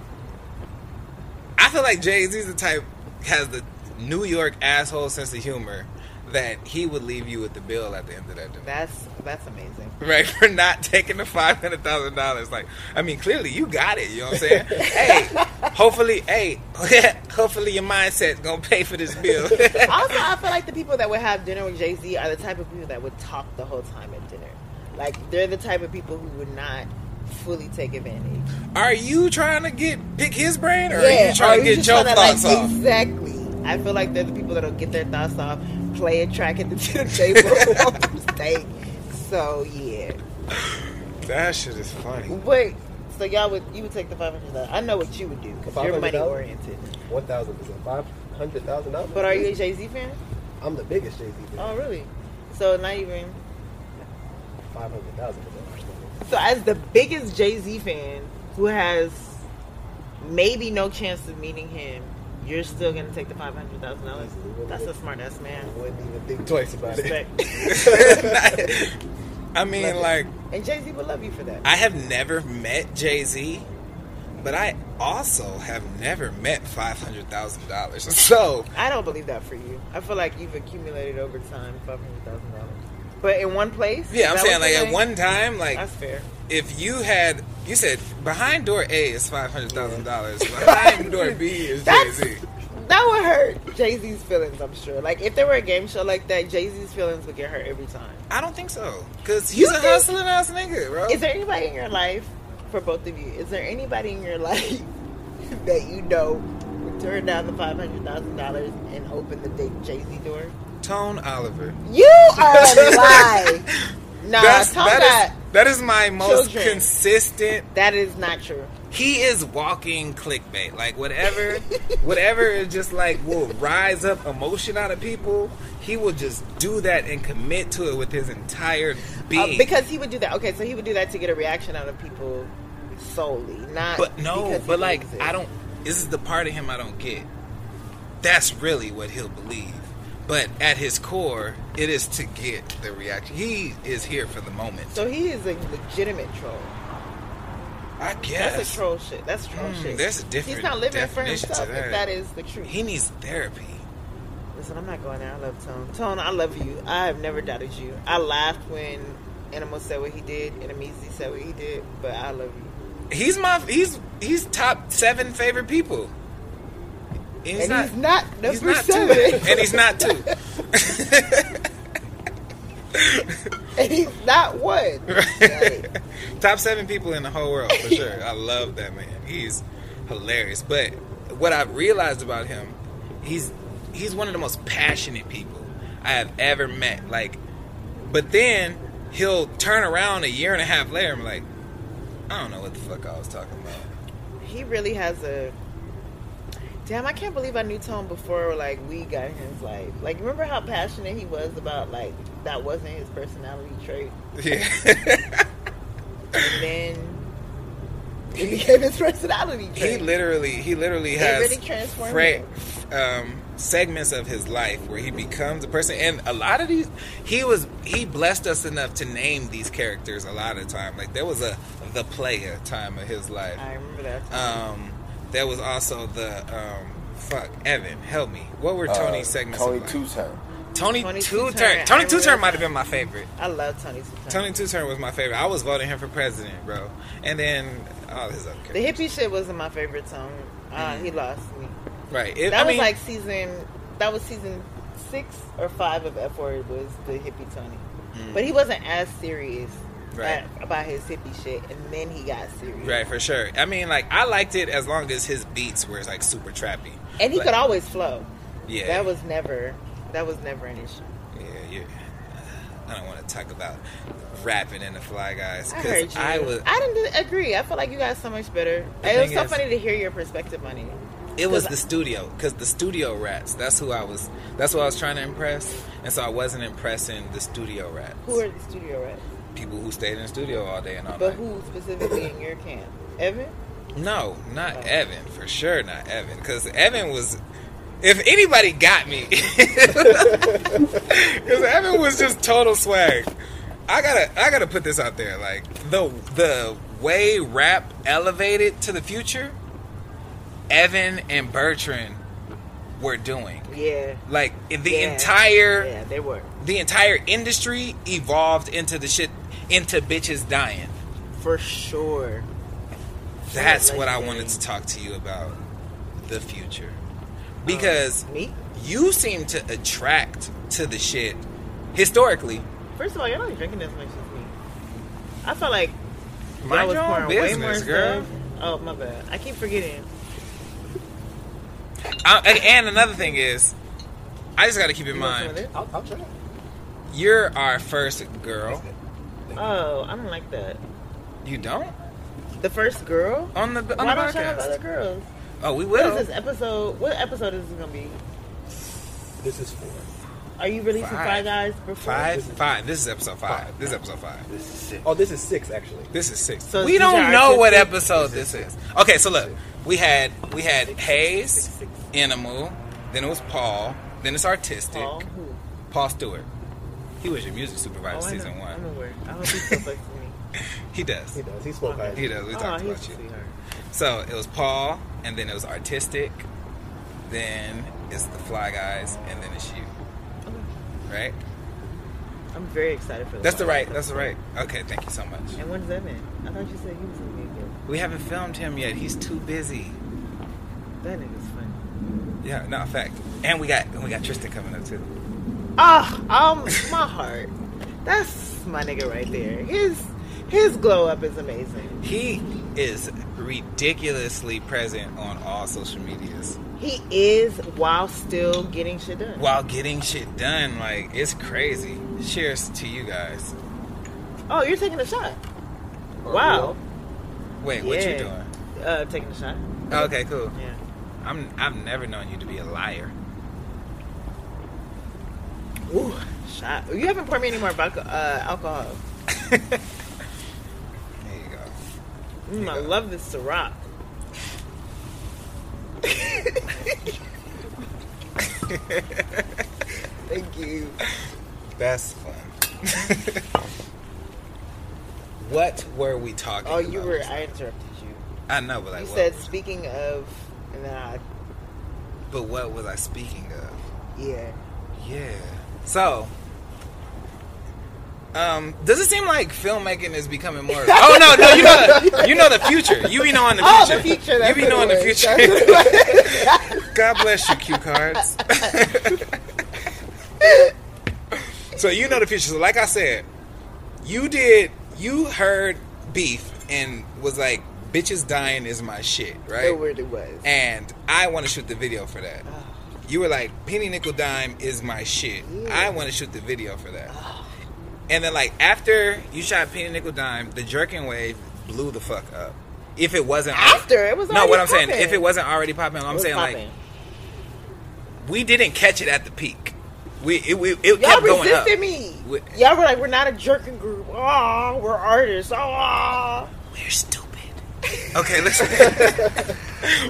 Speaker 1: I feel like Jay Z's the type has the New York asshole sense of humor that he would leave you with the bill at the end of that dinner.
Speaker 2: That's that's amazing.
Speaker 1: right for not taking the five hundred thousand dollars. Like, I mean, clearly you got it. You know what I'm saying? hey, hopefully, hey, hopefully your mindset's gonna pay for this bill.
Speaker 2: also, I feel like the people that would have dinner with Jay Z are the type of people that would talk the whole time at dinner. Like they're the type of people who would not fully take advantage.
Speaker 1: are you trying to get pick his brain, or
Speaker 2: yeah,
Speaker 1: are you trying
Speaker 2: or
Speaker 1: to get your
Speaker 2: trying to,
Speaker 1: thoughts
Speaker 2: like,
Speaker 1: off?
Speaker 2: Exactly. I feel like they're the people that'll get their thoughts off, play a track at the dinner table on steak. So yeah,
Speaker 1: That shit is funny.
Speaker 2: Wait, So y'all would you would take the five hundred thousand? I know what you would do because you're money oriented.
Speaker 3: One thousand percent, five hundred thousand dollars.
Speaker 2: But are you a Jay Z fan?
Speaker 3: I'm the biggest Jay Z fan.
Speaker 2: Oh really? So not even.
Speaker 3: Five hundred thousand percent.
Speaker 2: So as the biggest Jay Z fan who has maybe no chance of meeting him, you're still gonna take the five hundred thousand dollars. That's a smart ass man.
Speaker 3: I wouldn't even think twice about it.
Speaker 2: Respect.
Speaker 1: I mean,
Speaker 3: Love it.
Speaker 1: like,
Speaker 2: and Jay Z would love you for that.
Speaker 1: I have never met Jay Z, but I also have never met five hundred thousand dollars. So
Speaker 2: I don't believe that for you. I feel like you've accumulated over time five hundred thousand dollars. But in one place?
Speaker 1: yeah, I'm saying like
Speaker 2: you're
Speaker 1: at one time, like
Speaker 2: That's fair.
Speaker 1: If you had, you said behind door A is five hundred thousand dollars, behind door B is Jay Z.
Speaker 2: That would hurt Jay Z's feelings, I'm sure. Like if there were a game show like that, Jay Z's feelings would get hurt every time.
Speaker 1: I don't think so, cause he's
Speaker 2: You
Speaker 1: a hustling ass nigga, bro.
Speaker 2: Is there anybody in your life, for both of you, is there anybody in your life that you know would turn down the five hundred thousand dollars and open the big Jay Z door?
Speaker 1: Tone Oliver.
Speaker 2: You are a lie. Nah,
Speaker 1: That's,
Speaker 2: Tom
Speaker 1: that is that is my most
Speaker 2: children.
Speaker 1: consistent
Speaker 2: that is not true.
Speaker 1: he is walking clickbait. Like whatever, whatever is just like will rise up emotion out of people. He will just do that and commit to it with his entire
Speaker 2: Uh,
Speaker 1: being.
Speaker 2: because he would do that. Okay, so he would do that to get a reaction out of people solely, not.
Speaker 1: but no, but like
Speaker 2: it.
Speaker 1: I don't. This is the part of him I don't get. That's really what he'll believe. But at his core, it is to get the reaction. He is here for the moment.
Speaker 2: So he is a legitimate troll.
Speaker 1: I guess
Speaker 2: That's a troll shit. That's troll
Speaker 1: Mm,
Speaker 2: shit.
Speaker 1: there's a different
Speaker 2: He's not living for himself.
Speaker 1: that.
Speaker 2: If that is the truth.
Speaker 1: he needs therapy.
Speaker 2: Listen, I'm not going there. I love Tone. Tone, I love you. I have never doubted you. I laughed when Animal said what he did and Amizi said what he did, but I love you.
Speaker 1: He's my he's he's top seven favorite people. And he's
Speaker 2: and
Speaker 1: not.
Speaker 2: he's not number
Speaker 1: he's not
Speaker 2: seven.
Speaker 1: two, and he's not two.
Speaker 2: and he's not one. Like,
Speaker 1: top seven people in the whole world for sure. I love that man. He's hilarious. But what I've realized about him, he's he's one of the most passionate people I have ever met. Like, but then he'll turn around a year and a half later and be like, I don't know what the fuck I was talking about.
Speaker 2: he really has a. Damn, I can't believe I knew Tom before like we got in his life. Like, remember how passionate he was about like that wasn't his personality trait,
Speaker 1: Yeah.
Speaker 2: and then it became his personality
Speaker 1: he literally he literally
Speaker 2: It
Speaker 1: has
Speaker 2: really transformed
Speaker 1: fra- um, segments of his life where he becomes a person and a lot of these he was he blessed us enough to name these characters a lot of time like there was a the player time of his life
Speaker 2: I remember that.
Speaker 1: um there was also the um fuck evan help me what were tony's
Speaker 4: Uh,
Speaker 1: segments
Speaker 4: Tony
Speaker 1: of?
Speaker 4: Two Turn.
Speaker 1: tony,
Speaker 2: Tony
Speaker 1: two
Speaker 2: Two-Turn,
Speaker 1: tony two turn might have been my favorite
Speaker 2: I love Tony Soprano.
Speaker 1: tony two turn was my favorite i was voting him for president bro and then all his other
Speaker 2: The hippie shit wasn't my favorite song. Uh, He lost me.
Speaker 1: right It-
Speaker 2: That
Speaker 1: I
Speaker 2: was
Speaker 1: mean,
Speaker 2: like season. That was season six or five of F Word was the hippie Tony, but he wasn't as serious
Speaker 1: Mm. Right.
Speaker 2: at- about his hippie shit, and then he got serious.
Speaker 1: Right, for sure. I mean, like I liked it as long as his beats were like super trappy.
Speaker 2: And he
Speaker 1: Like,
Speaker 2: could always flow.
Speaker 1: Yeah,
Speaker 2: That was never. That was never an issue.
Speaker 1: Yeah, yeah. I don't want to talk about rapping in the Fly Guys because
Speaker 2: you.
Speaker 1: I, was.
Speaker 2: I didn't agree. I feel like you got so much better. It was so
Speaker 1: is-
Speaker 2: funny to hear your perspective on it.
Speaker 1: It was the studio because the studio rats. That's who I was. That's what I was trying to impress, and so I wasn't impressing the studio rats.
Speaker 2: Who are the studio rats?
Speaker 1: People who stayed in the studio all day and all
Speaker 2: But
Speaker 1: night?
Speaker 2: who specifically in your camp? Evan?
Speaker 1: No, not
Speaker 2: Oh.
Speaker 1: Evan. For sure, not Evan. Because Evan was. If anybody got me, because Evan was just total swag. I gotta, I gotta put this out there. Like the the way rap elevated to the future, Evan and Bertrand were doing.
Speaker 2: Yeah.
Speaker 1: Like the
Speaker 2: Yeah.
Speaker 1: entire
Speaker 2: Yeah, they were.
Speaker 1: the entire industry evolved into the shit into bitches dying.
Speaker 2: For sure.
Speaker 1: That's what I wanted to talk to you about the future. Um, because
Speaker 2: Me?
Speaker 1: you seem to attract to the shit historically.
Speaker 2: First of all, you're not drinking as much as me. I felt like
Speaker 1: Mind
Speaker 2: y'all was
Speaker 1: your own
Speaker 2: pouring way more
Speaker 1: girl.
Speaker 2: stuff. Oh, my bad. I keep forgetting.
Speaker 1: I, and another thing is, I just got to keep in
Speaker 2: You
Speaker 1: mind.
Speaker 3: I'll, I'll try.
Speaker 1: You're our first girl.
Speaker 2: Oh, I don't like that.
Speaker 1: You don't?
Speaker 2: The first girl.
Speaker 1: on the on
Speaker 2: Why
Speaker 1: the
Speaker 2: don't y'all have
Speaker 1: podcast.
Speaker 2: other girls?
Speaker 1: Oh, we
Speaker 2: What
Speaker 1: will.
Speaker 2: is this episode? What episode is this gonna be?
Speaker 3: This is four.
Speaker 2: Are you releasing
Speaker 1: Five.
Speaker 2: Five Guys before?
Speaker 1: Five, five. This is episode five. This is episode five.
Speaker 4: This is sick.
Speaker 3: Oh, this is six actually.
Speaker 1: This is six.
Speaker 2: So
Speaker 1: we
Speaker 2: these
Speaker 1: don't
Speaker 2: are
Speaker 1: know what
Speaker 2: artistic?
Speaker 1: episode this is. Okay, so look, we had we had Hayes, Animal, then it was Paul, then it's artistic.
Speaker 2: Paul?
Speaker 1: Paul,
Speaker 2: Who?
Speaker 1: Stewart. He was your music supervisor
Speaker 2: Oh,
Speaker 1: season
Speaker 2: know.
Speaker 1: one.
Speaker 2: I'm aware. I hope he still fucks with me.
Speaker 1: He does.
Speaker 3: He does. He spoke high.
Speaker 1: He does. We
Speaker 2: oh,
Speaker 1: talked
Speaker 2: he's
Speaker 1: about you. So it was Paul, and then it was artistic, then it's the Fly Guys, and then it's you. Okay. Right?
Speaker 2: I'm very excited for
Speaker 1: That's the right. That's the right. Okay, thank you so much.
Speaker 2: And when's that been? I thought you said he was gonna be.
Speaker 1: We haven't filmed him yet. He's too busy.
Speaker 2: That nigga's funny.
Speaker 1: Yeah, no, fact. And we got and we got Tristan coming up too.
Speaker 2: Ah, um, my heart. That's my nigga right there. His his glow up is amazing.
Speaker 1: He is ridiculously present on all social medias
Speaker 2: He is while still getting shit done.
Speaker 1: while getting shit done. Like it's crazy. Cheers to you guys.
Speaker 2: Oh, you're taking a shot.
Speaker 3: Or
Speaker 2: Wow.
Speaker 1: Wait, what you
Speaker 2: Yeah.
Speaker 1: doing?
Speaker 2: Uh, taking a shot.
Speaker 1: Okay, cool.
Speaker 2: Yeah.
Speaker 1: I'm I've never known you to be a liar.
Speaker 2: Ooh, shot. You haven't poured me any more vodka, uh, alcohol.
Speaker 1: there you go.
Speaker 2: Mm, I love this Ciroc. Thank you.
Speaker 1: That's fun. what were we talking
Speaker 2: Oh, you were. I interrupted you.
Speaker 1: I know, but like
Speaker 2: You said speaking of, and then I,
Speaker 1: but what was I speaking of?
Speaker 2: yeah.
Speaker 1: Yeah. So, um, does it seem like filmmaking is becoming more? oh no, no, you know, the, you know the future. You be knowing the
Speaker 2: Oh,
Speaker 1: future.
Speaker 2: the future.
Speaker 1: You be knowing the future. God bless you, cue cards. so you know the future. So like I said, you did. You heard beef and was like, "Bitches dying is my shit," right?
Speaker 2: It really was.
Speaker 1: and I want to shoot the video for that. You were like, penny nickel dime is my shit.
Speaker 2: Yeah.
Speaker 1: I want to shoot the video for that. And then like after you shot penny nickel dime, the jerking wave blew the fuck up. If it wasn't
Speaker 2: After, it was
Speaker 1: no, what I'm saying, if it wasn't already popping, I'm saying like we didn't catch it at the peak. We it, we, it
Speaker 2: y'all
Speaker 1: kept going up.
Speaker 2: me.
Speaker 1: We-
Speaker 2: Y'all were like, we're not a jerking group. Oh, we're artists. Oh.
Speaker 1: We're stupid. Okay, listen.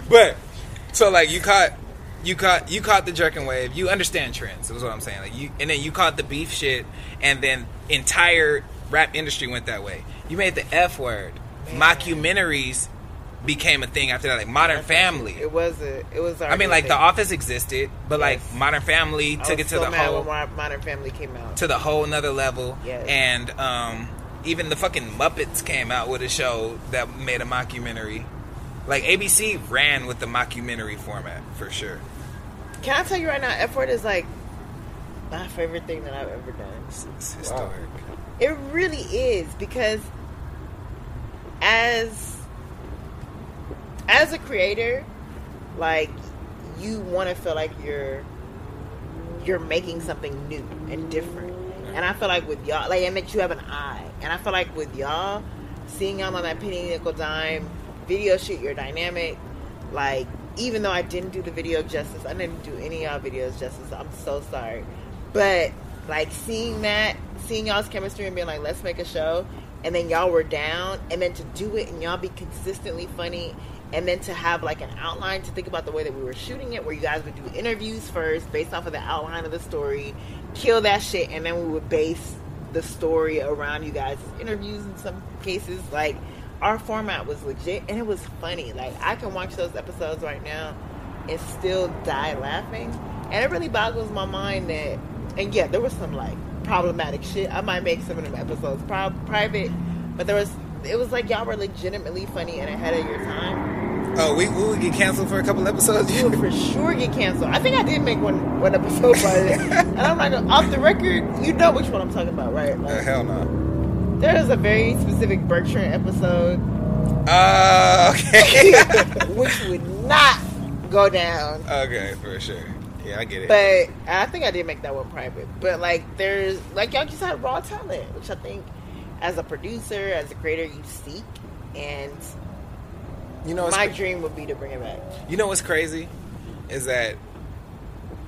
Speaker 1: but so like you caught you caught you caught the jerking wave. You understand trends. Is what I'm saying. Like you and then you caught the beef shit, and then entire rap industry went that way. You made the F word. Mockumentaries became a thing after that. Like Modern Family.
Speaker 2: It was a. It was.
Speaker 1: I mean, like The Office existed, but like Modern Family took it to
Speaker 2: so
Speaker 1: the whole
Speaker 2: when Modern Family came out.
Speaker 1: to the whole nother level.
Speaker 2: Yes.
Speaker 1: And um, even the fucking Muppets came out with a show that made a mockumentary. Like ABC ran with the mockumentary format for sure.
Speaker 2: Can I tell you right now, F word is like my favorite thing that I've ever done.
Speaker 1: It's, it's historic.
Speaker 2: It really is because as as a creator, like you want to feel like you're you're making something new and different. And I feel like with y'all, like it makes you have an eye. And I feel like with y'all, seeing y'all on that penny nickel dime video shoot, your dynamic, like even though I didn't do the video justice, I didn't do any of y'all videos justice. I'm so sorry, but like seeing that, seeing y'all's chemistry and being like, let's make a show, and then y'all were down, and then to do it and y'all be consistently funny, and then to have like an outline to think about the way that we were shooting it, where you guys would do interviews first based off of the outline of the story, kill that shit, and then we would base the story around you guys' interviews in some cases. Like our format was legit and it was funny. Like I can watch those episodes right now and still die laughing. And it really boggles my mind that and yeah, there was some like problematic shit. I might make some of them episodes pri- private, but there was it was like y'all were legitimately funny and ahead of your time.
Speaker 1: Oh, we, we would get canceled for a couple episodes.
Speaker 2: You would for sure get canceled. I think I did make one one episode about it, and I'm like off the record. You know which one I'm talking about, right?
Speaker 1: Uh, hell no.
Speaker 2: There is a very specific Bertrand episode
Speaker 1: Uh, okay.
Speaker 2: which would not go down.
Speaker 1: okay, for sure. Yeah, I get it.
Speaker 2: But I think I did make that one private. But like, there's like y'all just had raw talent, which I think, as a producer, as a creator, you seek. and
Speaker 1: You know,
Speaker 2: my
Speaker 1: cra-
Speaker 2: dream would be to bring it back.
Speaker 1: you know what's crazy is that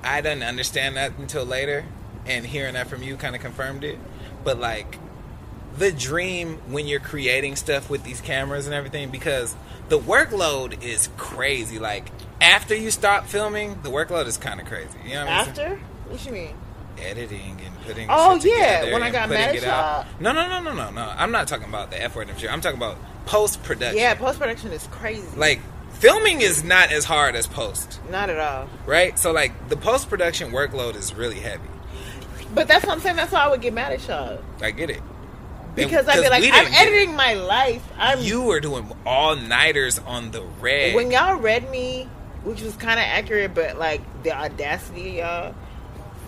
Speaker 1: I didn't understand that until later, and hearing that from you kind of confirmed it. But like, the dream when you're creating stuff with these cameras and everything, because the workload is crazy. Like after you stop filming, the workload is kind of crazy. You know what I'm saying?
Speaker 2: After? What you mean?
Speaker 1: editing and putting.
Speaker 2: Oh, yeah, when I got mad at y'all.
Speaker 1: No, no, no, no, no, no. I'm not talking about the F word and shit. I'm talking about post production.
Speaker 2: Yeah, post production is crazy.
Speaker 1: like filming is not as hard as post,
Speaker 2: Not at all.
Speaker 1: right? So like the post production workload is really heavy.
Speaker 2: But that's what I'm saying. That's why I would get mad at y'all.
Speaker 1: I get it.
Speaker 2: Because I'd be like, I'm
Speaker 1: didn't get it.
Speaker 2: editing my life. I'm
Speaker 1: You were doing all nighters on the red.
Speaker 2: when y'all read me, which was kind of accurate, but like the audacity of y'all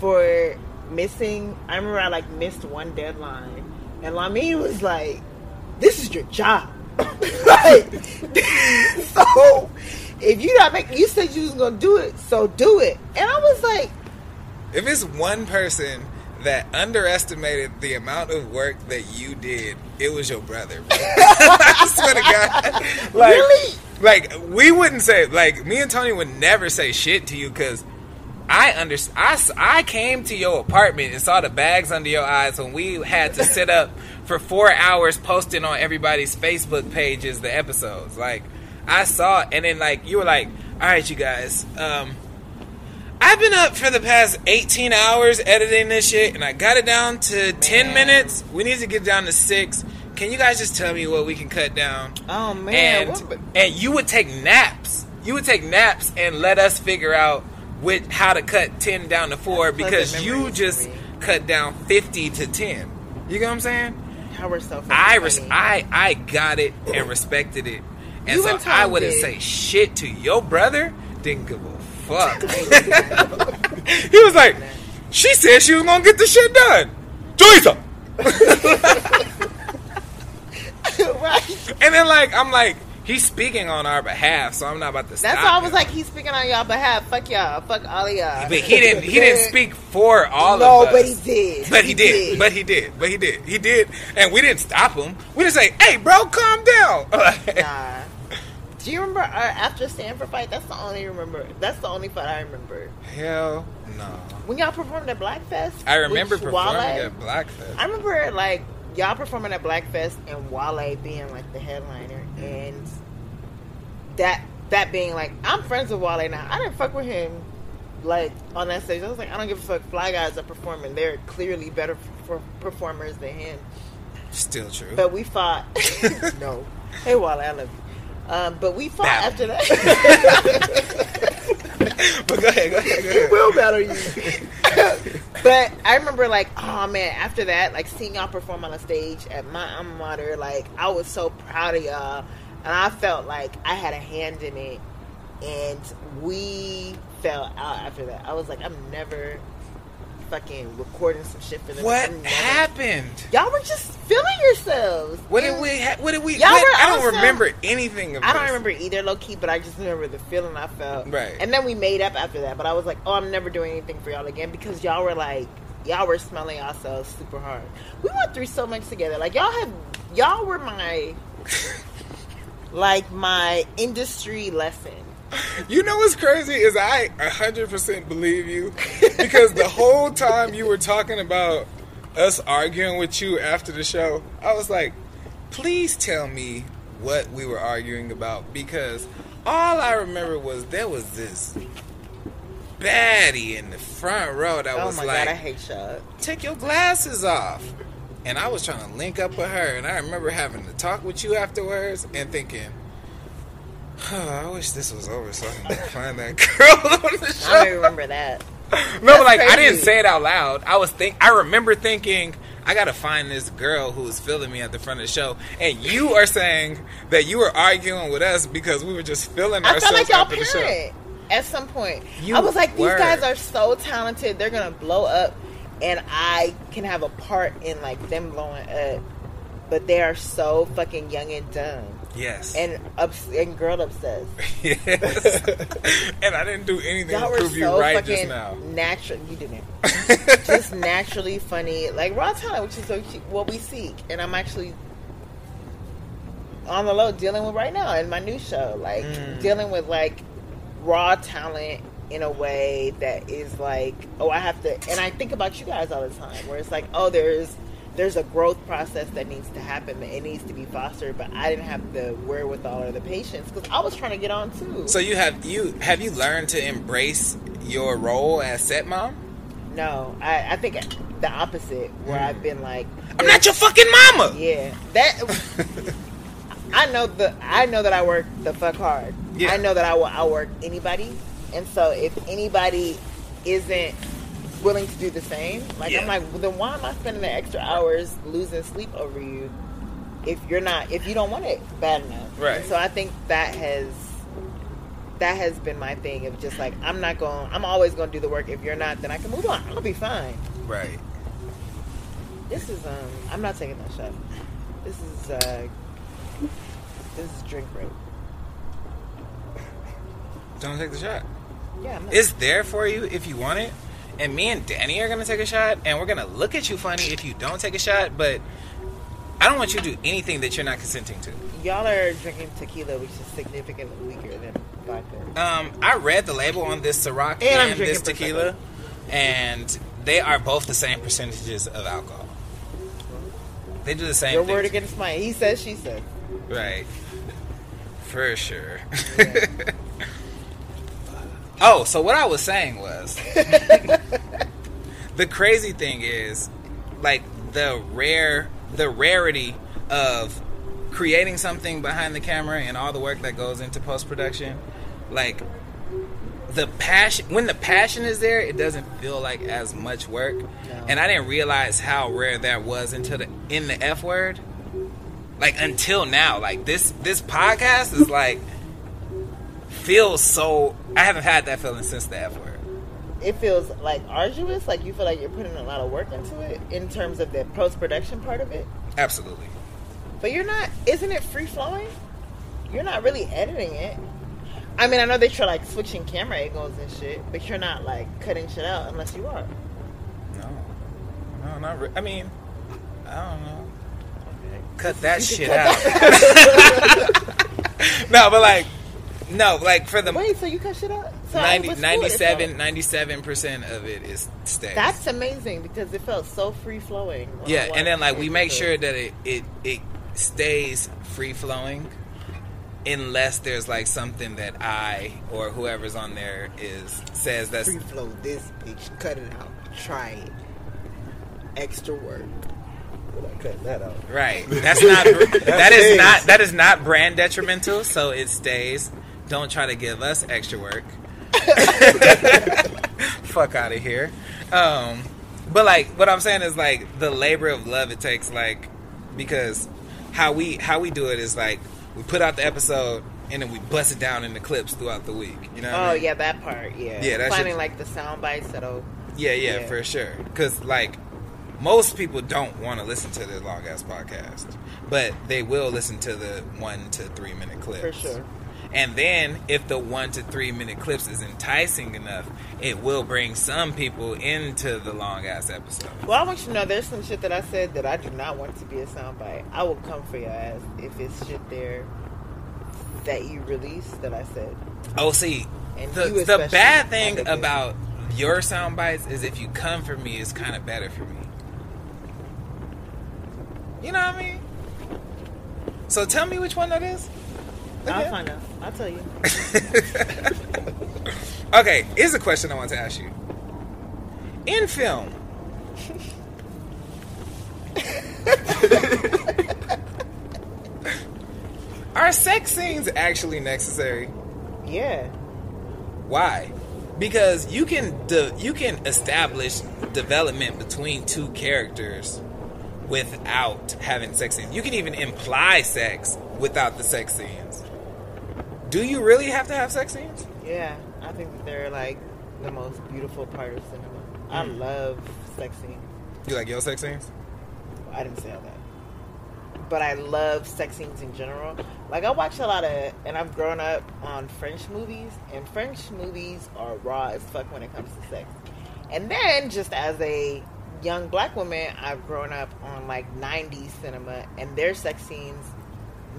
Speaker 2: for missing. I remember I like missed one deadline, and Lamine was like, "This is your job." like, so if you not make, you said you was gonna do it, so do it. And I was like,
Speaker 1: if it's one person that underestimated the amount of work that you did, it was your brother. bro. I swear to God. Like,
Speaker 2: Really?
Speaker 1: Like we wouldn't say like me and Tony would never say shit to you because. I under I, I came to your apartment and saw the bags under your eyes when we had to sit up for four hours posting on everybody's Facebook pages the episodes. Like I saw, and then like you were like, "All right, you guys, um, I've been up for the past 18 hours editing this shit, and I got it down to 10
Speaker 2: Man.
Speaker 1: minutes. We need to get down to six. Can you guys just tell me what we can cut down?
Speaker 2: "Oh man,
Speaker 1: and
Speaker 2: what-
Speaker 1: and you would take naps. You would take naps and let us figure out with how to cut 10 down to four
Speaker 2: That's
Speaker 1: because you just cut down 50 to 10. You get what I'm saying?
Speaker 2: how we're so."
Speaker 1: I res- I I got it and respected it, and
Speaker 2: You
Speaker 1: so I wouldn't
Speaker 2: did.
Speaker 1: say shit to your brother. Didn't give a fuck. he was like, she said she was gonna get the shit done. Teresa.
Speaker 2: right.
Speaker 1: And then like I'm like, he's speaking on our behalf, so I'm not about to stop.
Speaker 2: That's why I was
Speaker 1: him.
Speaker 2: like, he's speaking on y'all behalf. Fuck y'all. Fuck all of y'all.
Speaker 1: but he didn't. He didn't speak for all
Speaker 2: no,
Speaker 1: of us.
Speaker 2: No, but he did.
Speaker 1: But he did. But he did. But he did. He did. And we didn't stop him. We didn't say, "Hey, bro, calm down."
Speaker 2: nah. Do you remember our after Stanford fight? That's the only remember. That's the only fight I remember.
Speaker 1: Hell no.
Speaker 2: When y'all performed at Blackfest.
Speaker 1: I remember performing
Speaker 2: Wale,
Speaker 1: at Blackfest.
Speaker 2: I remember like y'all performing at Blackfest and Wale being like the headliner, mm-hmm. and that that being like I'm friends with Wale now. I didn't fuck with him like on that stage. I was like, I don't give a fuck. Fly guys are performing. They're clearly better for performers than him.
Speaker 1: Still true.
Speaker 2: But we fought. no. Hey, Wale, I love you. Um, but we fought
Speaker 1: Battle.
Speaker 2: after that.
Speaker 1: but go ahead, go ahead, go ahead.
Speaker 2: will battle you. but I remember, like, oh man, after that, like seeing y'all perform on a stage at my alma mater, like I was so proud of y'all, and I felt like I had a hand in it. And we fell out after that. I was like, I'm never fucking recording some shit for them.
Speaker 1: What happened?
Speaker 2: Y'all were just feeling yourselves.
Speaker 1: What did we? Ha- what did we?
Speaker 2: Y'all
Speaker 1: what-
Speaker 2: were
Speaker 1: I don't
Speaker 2: awesome.
Speaker 1: remember anything of
Speaker 2: I don't
Speaker 1: this.
Speaker 2: remember either, low key, but I just remember the feeling I felt.
Speaker 1: Right.
Speaker 2: And then we made up after that, but I was like, oh, I'm never doing anything for y'all again because y'all were like, y'all were smelling ourselves super hard. We went through so much together. Like y'all had, y'all were my, like my industry lesson.
Speaker 1: You know what's crazy is I 100% believe you because the whole time you were talking about us arguing with you after the show, I was like, please tell me what we were arguing about because all I remember was there was this baddie in the front row that
Speaker 2: Oh
Speaker 1: was
Speaker 2: my
Speaker 1: like,
Speaker 2: god, I hate
Speaker 1: take your glasses off. And I was trying to link up with her, and I remember having to talk with you afterwards and thinking, I wish this was over so I can find that girl on the show.
Speaker 2: I remember that.
Speaker 1: No,
Speaker 2: That's
Speaker 1: but like I didn't say it out loud. I was think I remember thinking I gotta find this girl who was feeling me at the front of the show, and you are saying that you were arguing with us because we were just feeling
Speaker 2: I
Speaker 1: ourselves
Speaker 2: felt like y'all
Speaker 1: after the show.
Speaker 2: parent at some point.
Speaker 1: You
Speaker 2: I was like, these guys are so talented. They're gonna blow up, and I can have a part in like them blowing up. But they are so fucking young and dumb
Speaker 1: Yes,
Speaker 2: and ups- and girl obsessed.
Speaker 1: yes. and I didn't do anything
Speaker 2: Y'all
Speaker 1: to prove you
Speaker 2: so
Speaker 1: right just now.
Speaker 2: natural. You didn't. Just naturally funny, like raw talent, which is what what we seek. And I'm actually on the low dealing with right now in my new show. Like
Speaker 1: Mm.
Speaker 2: dealing with like raw talent in a way that is like, oh, I have to. And I think about you guys all the time, where it's like, oh, there's there's a growth process that needs to happen. That it needs to be fostered, but I didn't have the wherewithal or the patience because I was trying to get on too.
Speaker 1: So you have you have you learned to embrace your role as set mom?
Speaker 2: no, I, I think the opposite, where I've been like,
Speaker 1: I'm not your fucking mama.
Speaker 2: Yeah, that. I know the. I know that I work the fuck hard.
Speaker 1: Yeah.
Speaker 2: I know that I will outwork anybody, and so if anybody isn't willing to do the same, like
Speaker 1: Yeah.
Speaker 2: I'm like, well, then why am I spending the extra hours losing sleep over you? If you're not, if you don't want it bad enough,
Speaker 1: Right.
Speaker 2: And so I think that has. That has been my thing of just like I'm not going. I'm always going to do the work. If you're not, then I can move on. I'll be fine.
Speaker 1: Right.
Speaker 2: This is um. I'm not taking that shot. This is uh. This is drink rape.
Speaker 1: Don't take the shot.
Speaker 2: Yeah.
Speaker 1: It's there for you if you want it. And me and Danny are gonna take a shot, and we're gonna look at you funny if you don't take a shot. But I don't want you to do anything that you're not consenting to.
Speaker 2: Y'all are drinking tequila, which is significantly weaker than vodka.
Speaker 1: Um, I read the label on this Ciroc
Speaker 2: And
Speaker 1: and, this tequila, and they are both the same percentages of alcohol. They do the same.
Speaker 2: Your word against mine. He says, she says.
Speaker 1: Right. For sure.
Speaker 2: Yeah.
Speaker 1: oh, so what I was saying was the crazy thing is like the rare the rarity of creating something behind the camera and all the work that goes into post production. Like the passion when the passion is there, it doesn't feel like as much work. And I didn't realize how rare that was until the in the F word. Like until now, like this this podcast is like feels so. I haven't had that feeling since the F word.
Speaker 2: It feels like arduous. Like you feel like you're putting a lot of work into it in terms of the post production part of it.
Speaker 1: Absolutely.
Speaker 2: But you're not. Isn't it free flowing? You're not really editing it. I mean, I know that you're like switching camera angles and shit, but you're not like cutting shit out unless you are.
Speaker 1: No, no, not. Re- I mean, I don't know.
Speaker 2: Okay.
Speaker 1: Cut that shit
Speaker 2: can
Speaker 1: out.
Speaker 2: cut
Speaker 1: no, but like, no, like for the
Speaker 2: Wait, so you cut shit out? So uh,
Speaker 1: 90,
Speaker 2: what's cool is
Speaker 1: 97 percent of it is stays.
Speaker 2: That's amazing because it felt so free flowing.
Speaker 1: yeah, and then like we make sure that it it it stays free flowing, unless there's like something that I or whoever's on there is says that's
Speaker 2: free flow this bitch. Cut it out. Try it. Extra work.
Speaker 3: We're cutting that out.
Speaker 1: Right. That's not. that is not. That is not brand detrimental. So it stays. Don't try to give us extra work. Fuck out of here. Um, but like, what I'm saying is like the labor of love it takes. Like, because how we how we do it is like we put out the episode and then we bust it down in the clips throughout the week. You know? what I
Speaker 2: Oh
Speaker 1: mean?
Speaker 2: yeah, that part. Yeah.
Speaker 1: Yeah, that
Speaker 2: Finding
Speaker 1: shit-
Speaker 2: like the sound bites that'll.
Speaker 1: Yeah, yeah,
Speaker 2: Yeah.
Speaker 1: for sure. Because like most people don't want to listen to the long ass podcast, but they will listen to the one to three minute clips
Speaker 2: For sure.
Speaker 1: And then if the one to three minute clips is enticing enough, it will bring some people into the long ass episode.
Speaker 2: Well, I want you to know there's some shit that I said that I do not want to be a soundbite. I will come for your ass if it's shit there that you release that I said.
Speaker 1: Oh, see,
Speaker 2: And
Speaker 1: the, the bad thing about your sound bites is if you come for me, it's kind of better for me. You know what I mean? So tell me which one that is.
Speaker 2: I'll
Speaker 1: Okay.
Speaker 2: find out. I'll tell you.
Speaker 1: Okay, here's a question I want to ask you. In film, are sex scenes actually necessary?
Speaker 2: Yeah.
Speaker 1: Why? Because you can de- you can establish development between two characters without having sex scenes. You can even imply sex without the sex scenes. Do you really have to have sex scenes?
Speaker 2: Yeah. I think that they're like the most beautiful part of cinema. I
Speaker 1: Mm.
Speaker 2: love sex scenes.
Speaker 1: You like your sex scenes?
Speaker 2: I didn't say all that. But I love sex scenes in general. Like I watch a lot of, and I've grown up on French movies, and French movies are raw as fuck when it comes to sex. And then, just as a young black woman, I've grown up on like '90s cinema, and their sex scenes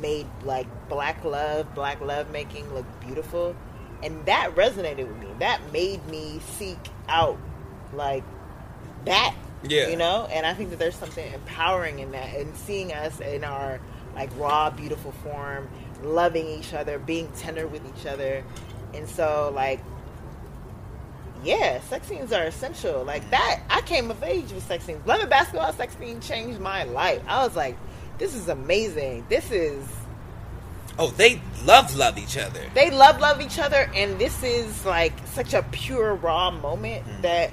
Speaker 2: made like black love, black love making look beautiful, and that resonated with me. That made me seek out like that.
Speaker 1: Yeah.
Speaker 2: you know, and I think that there's something empowering in that, and seeing us in our like raw, beautiful form, loving each other, being tender with each other, and so like yeah, sex scenes are essential. Like that, I came of age with sex scenes. Love and Basketball sex scene changed my life. I was like, this is amazing. This is
Speaker 1: Oh, they love love each other.
Speaker 2: they love love each other, and this is like such a pure raw moment mm. that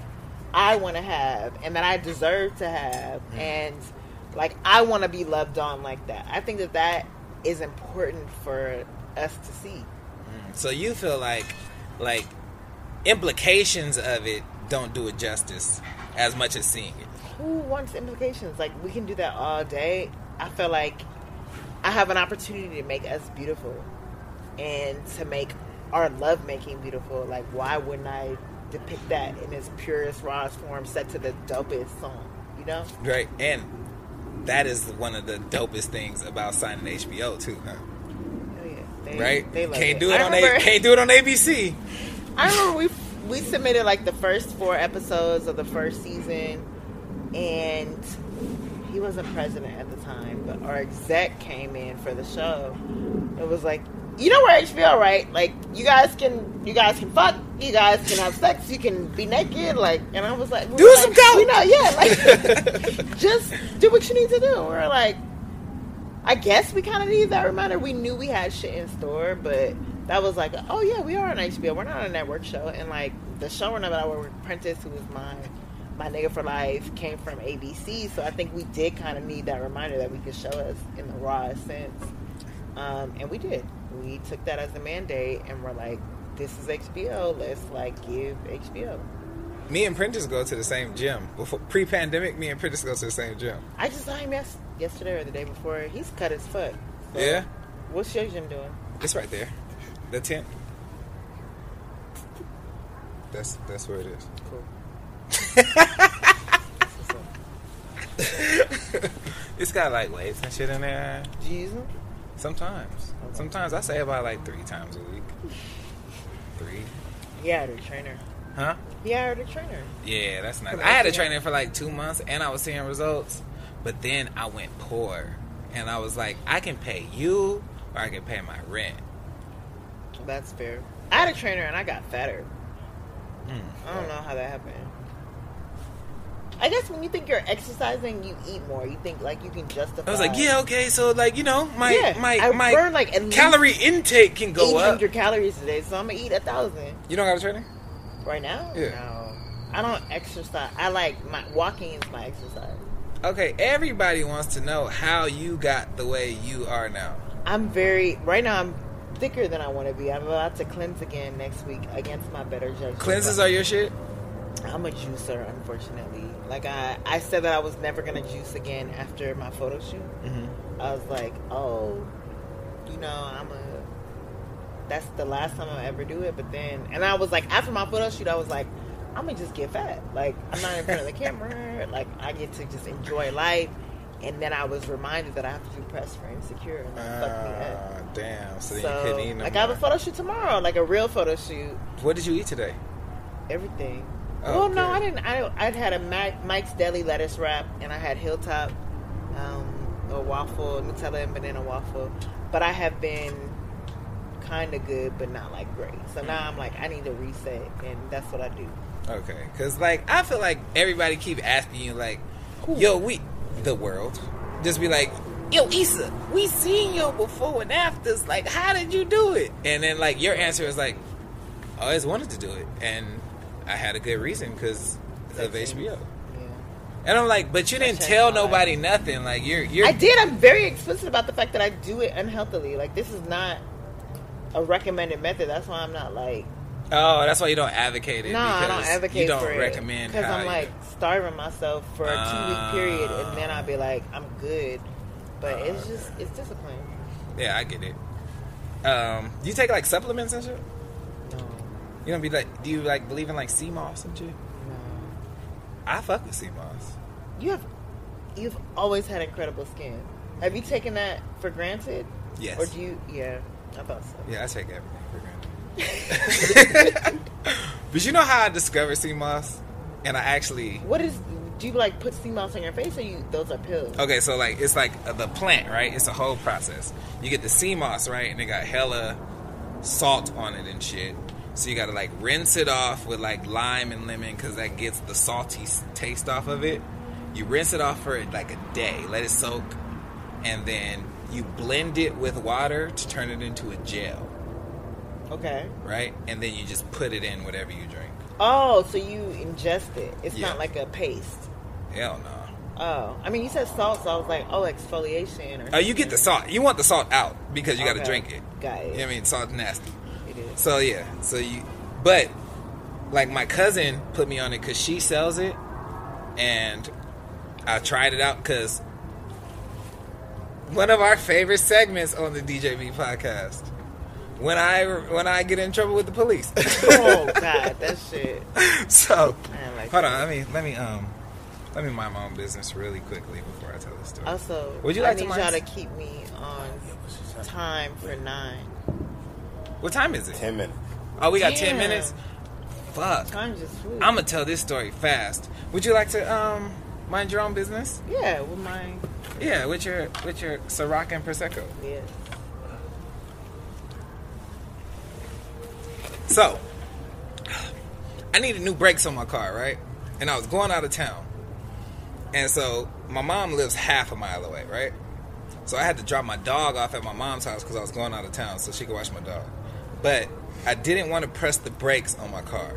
Speaker 2: I want to have, and that I deserve to have, mm. and like I want to be loved on like that. I think that that is important for us to see. Mm.
Speaker 1: So you feel like like implications of it don't do it justice as much as seeing it.
Speaker 2: who wants implications? Like we can do that all day. I feel like I have an opportunity to make us beautiful and to make our love making beautiful. Like why wouldn't I depict that in its purest, rawest form, set to the dopest song? You know?
Speaker 1: Right. And that is one of the dopest things about signing HBO too, huh?
Speaker 2: Oh yeah, they,
Speaker 1: Right?
Speaker 2: They love
Speaker 1: can't do it
Speaker 2: I
Speaker 1: on
Speaker 2: remember,
Speaker 1: a, can't do it on ABC.
Speaker 2: I remember we we submitted like the first four episodes of the first season, and he wasn't president at the time, but our exec came in for the show. It was like, you know where HBO, right? Like you guys can you guys can fuck, you guys can have sex, you can be naked, like. And I was like, we
Speaker 1: Do some
Speaker 2: like,
Speaker 1: coke.
Speaker 2: We know, yeah, like just do what you need to do. We're like. I guess we kind of needed that reminder. We knew we had shit in store, but that was like, oh yeah, we are on HBO. We're not on a network show, and like the showrunner that I work with, Prentice, who was my my nigga for life, came from ABC. So I think we did kind of need that reminder that we could show us in the rawest sense, um, and we did. We took that as a mandate, and we're like, this is HBO. Let's like give HBO.
Speaker 1: Me and Prentice go to the same gym. Before pre-pandemic, me and Prentice go to the same gym.
Speaker 2: I just saw him yes- yesterday or the day before. He's cut his foot. So
Speaker 1: Yeah,
Speaker 2: What's your gym doing?
Speaker 1: it's right there. The tent. That's that's where it is.
Speaker 2: Cool.
Speaker 1: It's got like weights and shit in there.
Speaker 2: Jesus.
Speaker 1: Sometimes, sometimes I say about like three times a week. Three,
Speaker 2: Yeah, hired a trainer.
Speaker 1: huh?
Speaker 2: Yeah, hired a trainer.
Speaker 1: Yeah, that's nice. I had a trainer for like two months, and I was seeing results. But then I went poor, and I was like, I can pay you, or I can pay my rent.
Speaker 2: That's fair. I had a trainer and I got fatter.
Speaker 1: Mm.
Speaker 2: I don't know how that happened. I guess when you think you're exercising, you eat more. You think like you can justify.
Speaker 1: I was like, yeah, okay, so like you know, my
Speaker 2: Yeah,
Speaker 1: my
Speaker 2: I
Speaker 1: my
Speaker 2: burn like
Speaker 1: calorie intake can go up.
Speaker 2: 800 calories a day, so I'm gonna eat a thousand
Speaker 1: You don't got a trainer?
Speaker 2: right now.
Speaker 1: Yeah.
Speaker 2: No, I don't exercise. I like my walking is my exercise.
Speaker 1: Okay, everybody wants to know how you got the way you are now.
Speaker 2: I'm very right now. I'm thicker than I want to be. I'm about to cleanse again next week against my better judgment.
Speaker 1: Cleanses are your shit.
Speaker 2: I'm a juicer, unfortunately. Like I, I said that I was never gonna juice again after my photo shoot.
Speaker 1: Mm-hmm.
Speaker 2: I was like, oh, you know, I'm a. That's the last time I'll ever do it. But then, and I was like, after my photo shoot, I was like, I'm gonna just get fat. Like I'm not in front of the camera. Like I get to just enjoy life. And then I was reminded that I have to do press for insecure, and that fucked me up.
Speaker 1: Ah, damn. So, then you couldn't eat no
Speaker 2: like I have a
Speaker 1: more.
Speaker 2: photo shoot tomorrow, like a real photo shoot.
Speaker 1: What did you eat today?
Speaker 2: Everything.
Speaker 1: Oh,
Speaker 2: well, no. I didn't. I I'd had a Mac, Mike's Deli lettuce wrap, and I had Hilltop, um, a waffle, Nutella and banana waffle. But I have been kind of good, but not like great. So now I'm like, I need to reset, and that's what I do.
Speaker 1: Okay, cause like I feel like everybody keep asking you like,
Speaker 2: Who?
Speaker 1: yo, we the world just be like, yo, Issa, we seen you before and afters. Like, how did you do it? And then like your answer is like, I always wanted to do it, and I had a good reason because of. HBO.
Speaker 2: Yeah.
Speaker 1: And I'm like, but you didn't tell nobody nothing. Like you're you're
Speaker 2: I did. I'm very explicit about the fact that I do it unhealthily. Like this is not a recommended method. That's why I'm not like
Speaker 1: Oh, that's why you don't advocate it.
Speaker 2: No, I don't advocate
Speaker 1: You don't
Speaker 2: for
Speaker 1: recommend
Speaker 2: because I'm
Speaker 1: you-
Speaker 2: like starving myself for a two week period, and then I'll be like, I'm good. But it's just it's discipline.
Speaker 1: Yeah, I get it. Um, do you take like supplements and shit? You don't be like, do you like believe in like sea moss and shit?
Speaker 2: no.
Speaker 1: I fuck with sea moss.
Speaker 2: You have you've always had incredible skin. Have you taken that for granted?
Speaker 1: Yes.
Speaker 2: Or do you? Yeah, I thought so.
Speaker 1: Yeah, I take everything for granted. but you know how I discovered sea moss? And I actually
Speaker 2: What is? Do you like put sea moss on your face, or you? Those are pills.
Speaker 1: Okay, so like it's like uh, the plant, right? It's a whole process. You get the sea moss, right, and it got hella salt on it and shit. So you gotta like rinse it off with like lime and lemon because that gets the salty taste off of it. You rinse it off for like a day, let it soak, and then you blend it with water to turn it into a gel,
Speaker 2: Okay.
Speaker 1: right? And then you just put it in whatever you drink.
Speaker 2: Oh, so you ingest it? It's
Speaker 1: Yeah.
Speaker 2: not like a paste.
Speaker 1: Hell no.
Speaker 2: Oh, I mean, you said salt, so I was like, oh, exfoliation or.
Speaker 1: Oh, you get the salt. You want the salt out because you got to drink it.
Speaker 2: Got it.
Speaker 1: You know what I mean? Salt's nasty.
Speaker 2: It is.
Speaker 1: So yeah, so you, but like my cousin put me on it because she sells it, and I tried it out because one of our favorite segments on the DJB podcast. When I when I get in trouble with the police.
Speaker 2: oh God, that shit.
Speaker 1: so
Speaker 2: like
Speaker 1: hold on,
Speaker 2: that.
Speaker 1: let me let me um let me mind my own business really quickly before I tell this story.
Speaker 2: Also,
Speaker 1: Would you like
Speaker 2: I
Speaker 1: to
Speaker 2: need y'all to keep me on time for nine.
Speaker 1: What time is it?
Speaker 4: Ten minutes.
Speaker 1: Oh, we got ten minutes. Fuck.
Speaker 2: Time just flew.
Speaker 1: I'm gonna tell this story fast. Would you like to um mind your own business?
Speaker 2: yeah, with my
Speaker 1: Yeah, with your with your Ciroc and prosecco.
Speaker 2: yeah.
Speaker 1: So, I needed new brakes on my car, right? And I was going out of town, and so my mom lives half a mile away, right? So I had to drop my dog off at my mom's house because I was going out of town, so she could watch my dog. But I didn't want to press the brakes on my car,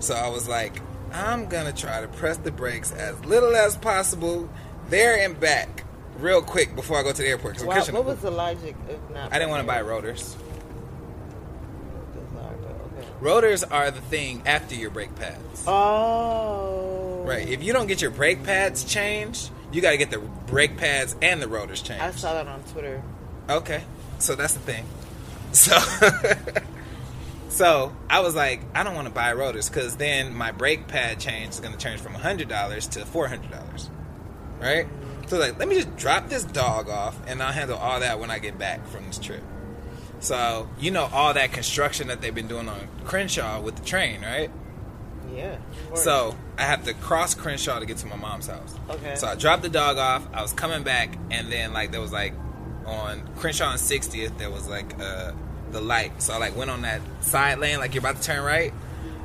Speaker 1: so I was like, I'm gonna try to press the brakes as little as possible, there and back, real quick before I go to the airport.
Speaker 2: Wow, what was the logic of not?
Speaker 1: I didn't want to buy rotors.
Speaker 2: Bizarre, okay.
Speaker 1: Rotors are the thing after your brake pads.
Speaker 2: Oh,
Speaker 1: Right. If you don't get your brake pads changed, you got to get the brake pads and the rotors changed.
Speaker 2: I saw that on Twitter.
Speaker 1: Okay. So that's the thing. So So, I was like, I don't want to buy rotors cuz then my brake pad change is going to change from $100 to $400. Right? So like, let me just drop this dog off and I'll handle all that when I get back from this trip. So, you know all that construction that they've been doing on Crenshaw with the train, right?
Speaker 2: Yeah.
Speaker 1: So I have to cross Crenshaw to get to my mom's house.
Speaker 2: Okay.
Speaker 1: So I dropped the dog off. I was coming back, and then like there was like on Crenshaw and 60th, there was like uh, the light. So I like went on that side lane, like you're about to turn right,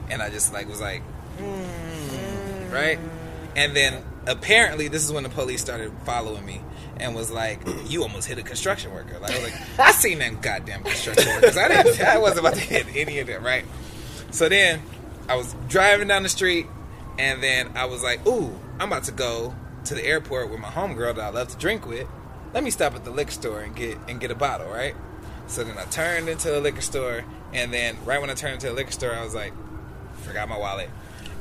Speaker 1: and I just like was like, mm, right, and then apparently this is when the police started following me. And was like, you almost hit a construction worker. Like I was like, I seen them goddamn construction workers. I didn't. I wasn't about to hit any of them, right? So then I was driving down the street, and then I was like, "Ooh, I'm about to go to the airport with my homegirl that I love to drink with. Let me stop at the liquor store and get and get a bottle, right?" So then I turned into the liquor store, and then right when I turned into the liquor store, I was like, "Forgot my wallet."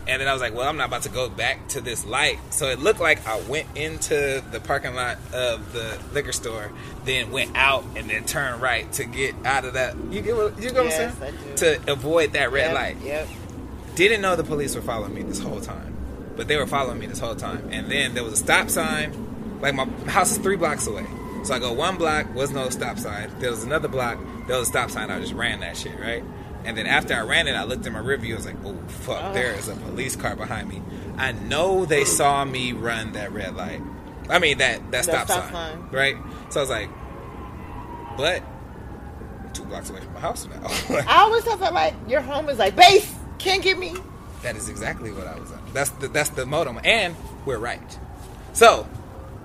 Speaker 1: And then I was like, "Well, I'm not about to go back to this light." So it looked like I went into the parking lot of the liquor store, then went out, and then turned right to get out of that. You get what you what
Speaker 2: Yes,
Speaker 1: I'm saying? To avoid that red
Speaker 2: Yep,
Speaker 1: light
Speaker 2: Yep.
Speaker 1: didn't know the police were following me this whole time, but they were following me this whole time. And then there was a stop sign. Like my house is three blocks away, so I go one block was no stop sign. There was another block. There was a stop sign. I just ran that shit right. And then after I ran it, I looked in my rearview. I was like, "Oh fuck,
Speaker 2: Oh.
Speaker 1: there is a police car behind me." I know they saw me run that red light. I mean that that stop,
Speaker 2: stop
Speaker 1: sign,
Speaker 2: sign.
Speaker 1: right? So I was like, "But I'm two blocks away from my house now."
Speaker 2: I always thought that like your home is like base. Can't get me.
Speaker 1: That is exactly what I was on. That's the that's the modem, and we're right. So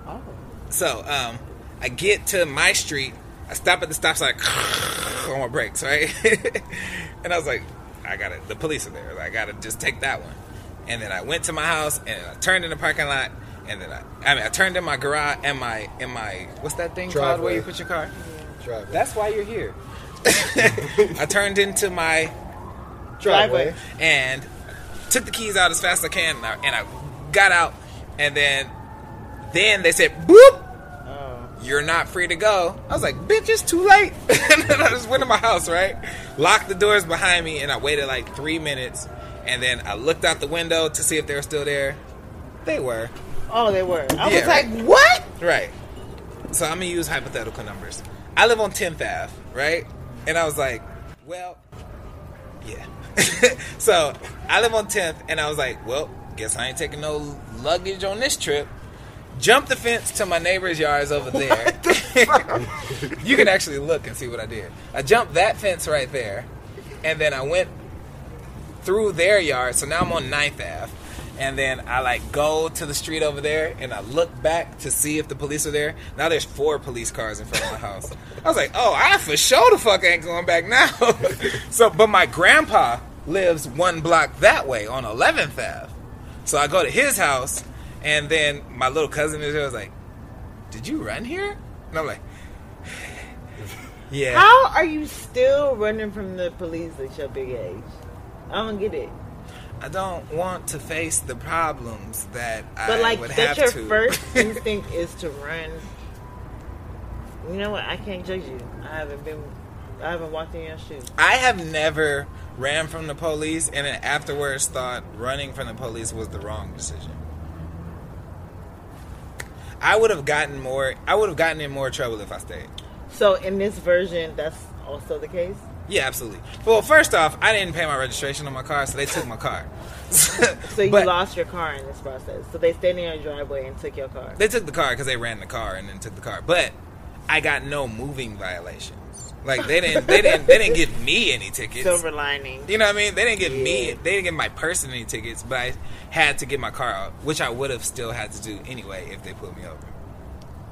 Speaker 2: Oh.
Speaker 1: so um, I get to my street. I stop at the stop sign on my brakes, right? and I was like, I gotta. The police are there. I gotta just take that one. And then I went to my house and I turned in the parking lot. And then I, I mean, I turned in my garage and my in my what's that thing called where you put your car?
Speaker 3: Driveway.
Speaker 1: That's why you're here. I turned into my
Speaker 2: Driveway.
Speaker 1: and took the keys out as fast as I can, and I, and I got out, and then then they said, "Boop. You're not free to go." I was like, "Bitch, it's too late," and then I just went to my house, right, locked the doors behind me, and I waited like three minutes, and then I looked out the window to see if they were still there. They were
Speaker 2: Oh, they were. I
Speaker 1: Yeah,
Speaker 2: was
Speaker 1: right.
Speaker 2: like, what?
Speaker 1: right. So I'm gonna use hypothetical numbers. I live on 10th Ave, right? And I was like, well, yeah. so I live on 10th, and I was like, well, guess I ain't taking no luggage on this trip. Jump the fence to my neighbor's yards over there. you can actually look and see what I did. I jumped that fence right there, and then I went through their yard. So now I'm on 9th Ave. And then I like go to the street over there and I look back to see if the police are there. Now there's four police cars in front of my house. I was like, oh, I for sure the fuck ain't going back now. so, but my grandpa lives one block that way on 11th Ave. So I go to his house and then my little cousin is there. Was like, did you run here? And I'm like, yeah.
Speaker 2: How are you still running from the police at your big age? I don't get it.
Speaker 1: I don't want to face the problems that
Speaker 2: But
Speaker 1: I
Speaker 2: like
Speaker 1: would
Speaker 2: that
Speaker 1: have
Speaker 2: your
Speaker 1: to.
Speaker 2: first instinct is to run. You know what? I can't judge you. I haven't been I haven't walked in your shoes.
Speaker 1: I have never ran from the police and then afterwards thought running from the police was the wrong decision. I would have gotten more. I would have gotten in more trouble if I stayed.
Speaker 2: So in this version that's also the case?
Speaker 1: Yeah, absolutely. Well, first off, I didn't pay my registration on my car, so they took my car.
Speaker 2: So you
Speaker 1: But
Speaker 2: lost your car in this process. So they stayed in your driveway and took your car.
Speaker 1: They took the car because they ran the car and then took the car. But I got no moving violations. Like they didn't. They didn't. They didn't give me any tickets.
Speaker 2: Silver lining.
Speaker 1: You know what I mean? They didn't give me, they didn't give my person any tickets, but I had to get my car out, which I would have still had to do anyway if they pulled me over.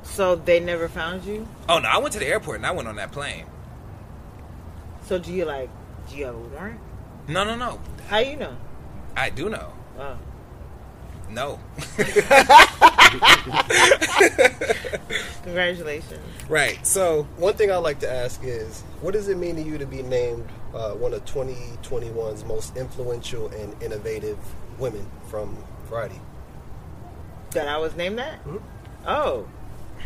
Speaker 2: So they never found you?
Speaker 1: Oh no, I went to the airport and I went on that plane.
Speaker 2: So do you like do you have a warrant?
Speaker 1: No, no, no.
Speaker 2: How you know?
Speaker 1: I do know.
Speaker 2: Oh.
Speaker 1: No.
Speaker 2: Congratulations.
Speaker 1: right. So
Speaker 3: One thing I like to ask is, what does it mean to you to be named uh, one of 2021's most influential and innovative women from Variety?
Speaker 2: That I was named that?
Speaker 3: Mhm.
Speaker 2: Oh.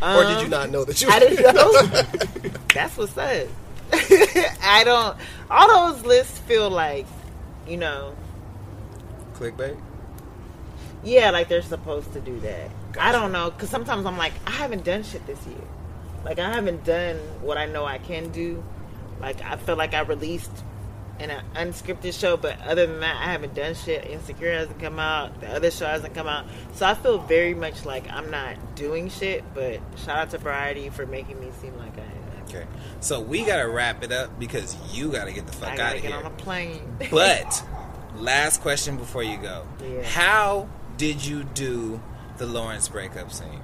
Speaker 3: or did
Speaker 2: Um,
Speaker 3: you not know that you?
Speaker 2: I didn't know. That's what's up. I don't. All those lists feel like, you know,
Speaker 1: clickbait.
Speaker 2: Yeah, like they're supposed to do that. I don't know because sometimes I'm like, I haven't done shit this year. Like I haven't done what I know I can do. Like I feel like I released in an unscripted show, but other than that, I haven't done shit. Insecure hasn't come out. The other show hasn't come out. So I feel very much like I'm not doing shit. But shout out to Variety for making me seem like I am.
Speaker 1: Okay. So we gotta wrap it up because you gotta get the fuck out of
Speaker 2: get
Speaker 1: here.
Speaker 2: on a plane.
Speaker 1: But last question before you go.
Speaker 2: Yeah.
Speaker 1: How did you do the Lawrence breakup scene?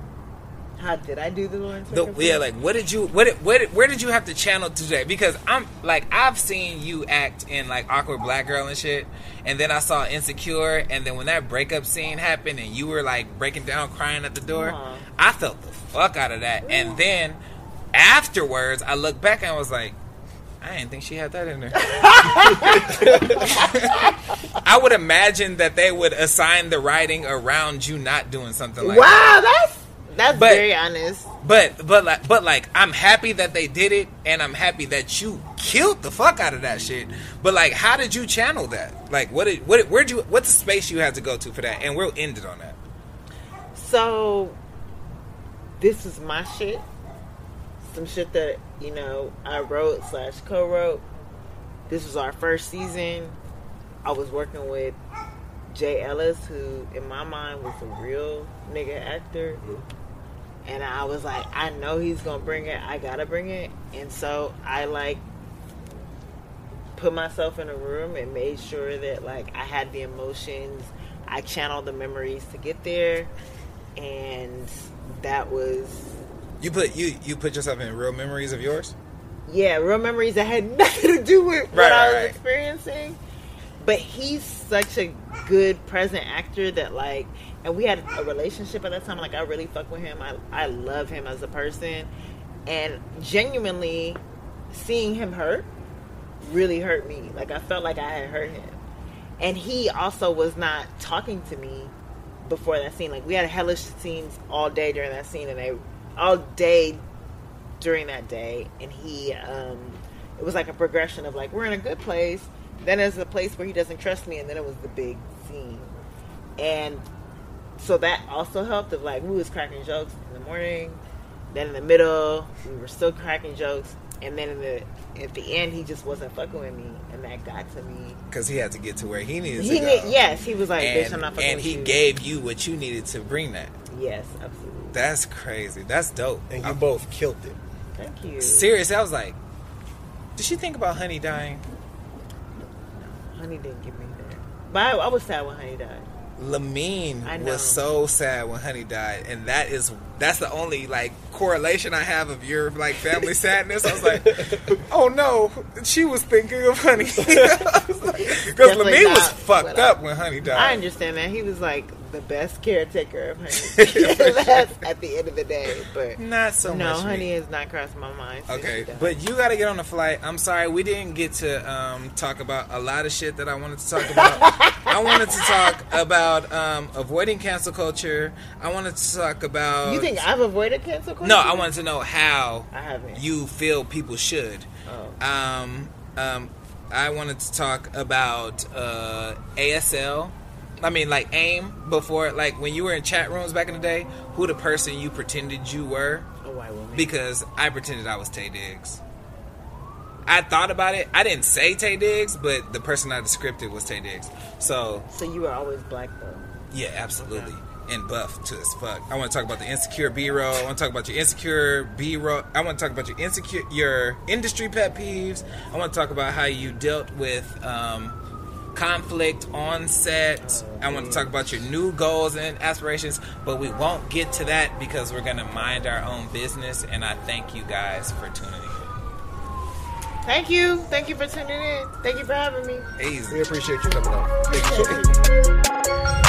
Speaker 2: how did I do the Lawrence?
Speaker 1: The,
Speaker 2: Baker
Speaker 1: yeah, like what did you what did, what did, where did you have to channel today? Because I'm like I've seen you act in like awkward black girl and shit, and then I saw Insecure, and then when that breakup scene happened and you were like breaking down crying at the door,
Speaker 2: Aw.
Speaker 1: I felt the fuck out of that. And then afterwards, I looked back and I was like. I didn't think she had that in there. I would imagine that they would assign the writing around you not doing something like that.
Speaker 2: wow, that's that's
Speaker 1: But-
Speaker 2: very honest.
Speaker 1: But but like but like I'm happy that they did it, and I'm happy that you killed the fuck out of that shit. But like, how did you channel that? Like, what did what where'd you what's the space you had to go to for that? And we'll end it on that.
Speaker 2: So this is my shit. Some shit that you know I wrote slash co-wrote. This was our first season. I was working with Jay Ellis, who in my mind was a real nigga actor. And I was like, I know he's gonna bring it. I gotta bring it. And so I like put myself in a room and made sure that like I had the emotions. I channeled the memories to get there, and that was
Speaker 1: You put you you put yourself in real memories of yours.
Speaker 2: yeah, real memories that had nothing to do with what
Speaker 1: Right,
Speaker 2: I was
Speaker 1: right.
Speaker 2: experiencing. But he's such a good present actor that like, and we had a relationship at that time. Like I really fuck with him. I I love him as a person, and genuinely seeing him hurt really hurt me. Like I felt like I had hurt him, and he also was not talking to me before that scene. Like we had hellish scenes all day during that scene, and they all day during that day, and he um, it was like a progression of like we're in a good place. Then there's a place where he doesn't trust me, and then it was the big scene, and so that also helped. Of like we was cracking jokes in the morning, Then in the middle, we were still cracking jokes, and then in the at the end, he just wasn't fucking with me, and that got to me.
Speaker 1: Because he had to get to where he needed
Speaker 2: He
Speaker 1: to go.
Speaker 2: need, yes, he was like,
Speaker 1: and,
Speaker 2: "Bitch, I'm not fucking
Speaker 1: and he
Speaker 2: you."
Speaker 1: gave you what you needed to bring that.
Speaker 2: yes, absolutely.
Speaker 1: That's crazy. That's dope.
Speaker 3: And you
Speaker 1: I'm
Speaker 3: both killed it.
Speaker 2: Thank you.
Speaker 1: serious. I was like, did she think about Honey dying?
Speaker 2: No, Honey didn't get me there, but I, I was sad when Honey died.
Speaker 1: Lamine was so sad when Honey died, and that is that's the only like correlation I have of your like family sadness. I was like, oh no, she was thinking of Honey because
Speaker 2: Definitely
Speaker 1: Lamine was fucked
Speaker 2: what I-
Speaker 1: up when Honey died.
Speaker 2: I understand that he was like the best caretaker of Honey. That's at the end of the day, but
Speaker 1: Not so
Speaker 2: no,
Speaker 1: much. me.
Speaker 2: Honey has not crossed my mind. since
Speaker 1: Okay, but you got to get on the flight. I'm sorry, we didn't get to um, talk about a lot of shit that I wanted to talk about. I wanted to talk about um, avoiding cancel culture. I wanted to talk about.
Speaker 2: you think I've avoided cancel culture?
Speaker 1: No, I wanted to know how
Speaker 2: I haven't.
Speaker 1: you feel people should.
Speaker 2: Oh.
Speaker 1: Um, um, I wanted to talk about uh, ASL. I mean, like AIM before, like when you were in chat rooms back in the day. Who the person you pretended you were?
Speaker 2: a white woman.
Speaker 1: because I pretended I was Taye Diggs. I thought about it. I didn't say Taye Diggs, but the person I described was Taye Diggs. So
Speaker 2: so you were always black though.
Speaker 1: yeah, absolutely. And buff to as fuck. I want to talk about the insecure B roll. I want to talk about your insecure B roll. I want to talk about your insecure, your industry pet peeves. I want to talk about how you dealt with um, conflict on set. I want to talk about your new goals and aspirations. But we won't get to that because we're gonna mind our own business. And I thank you guys for tuning in.
Speaker 2: Thank you. Thank you for tuning in. Thank you for having me.
Speaker 1: Easy.
Speaker 3: We appreciate you coming on. Thank you.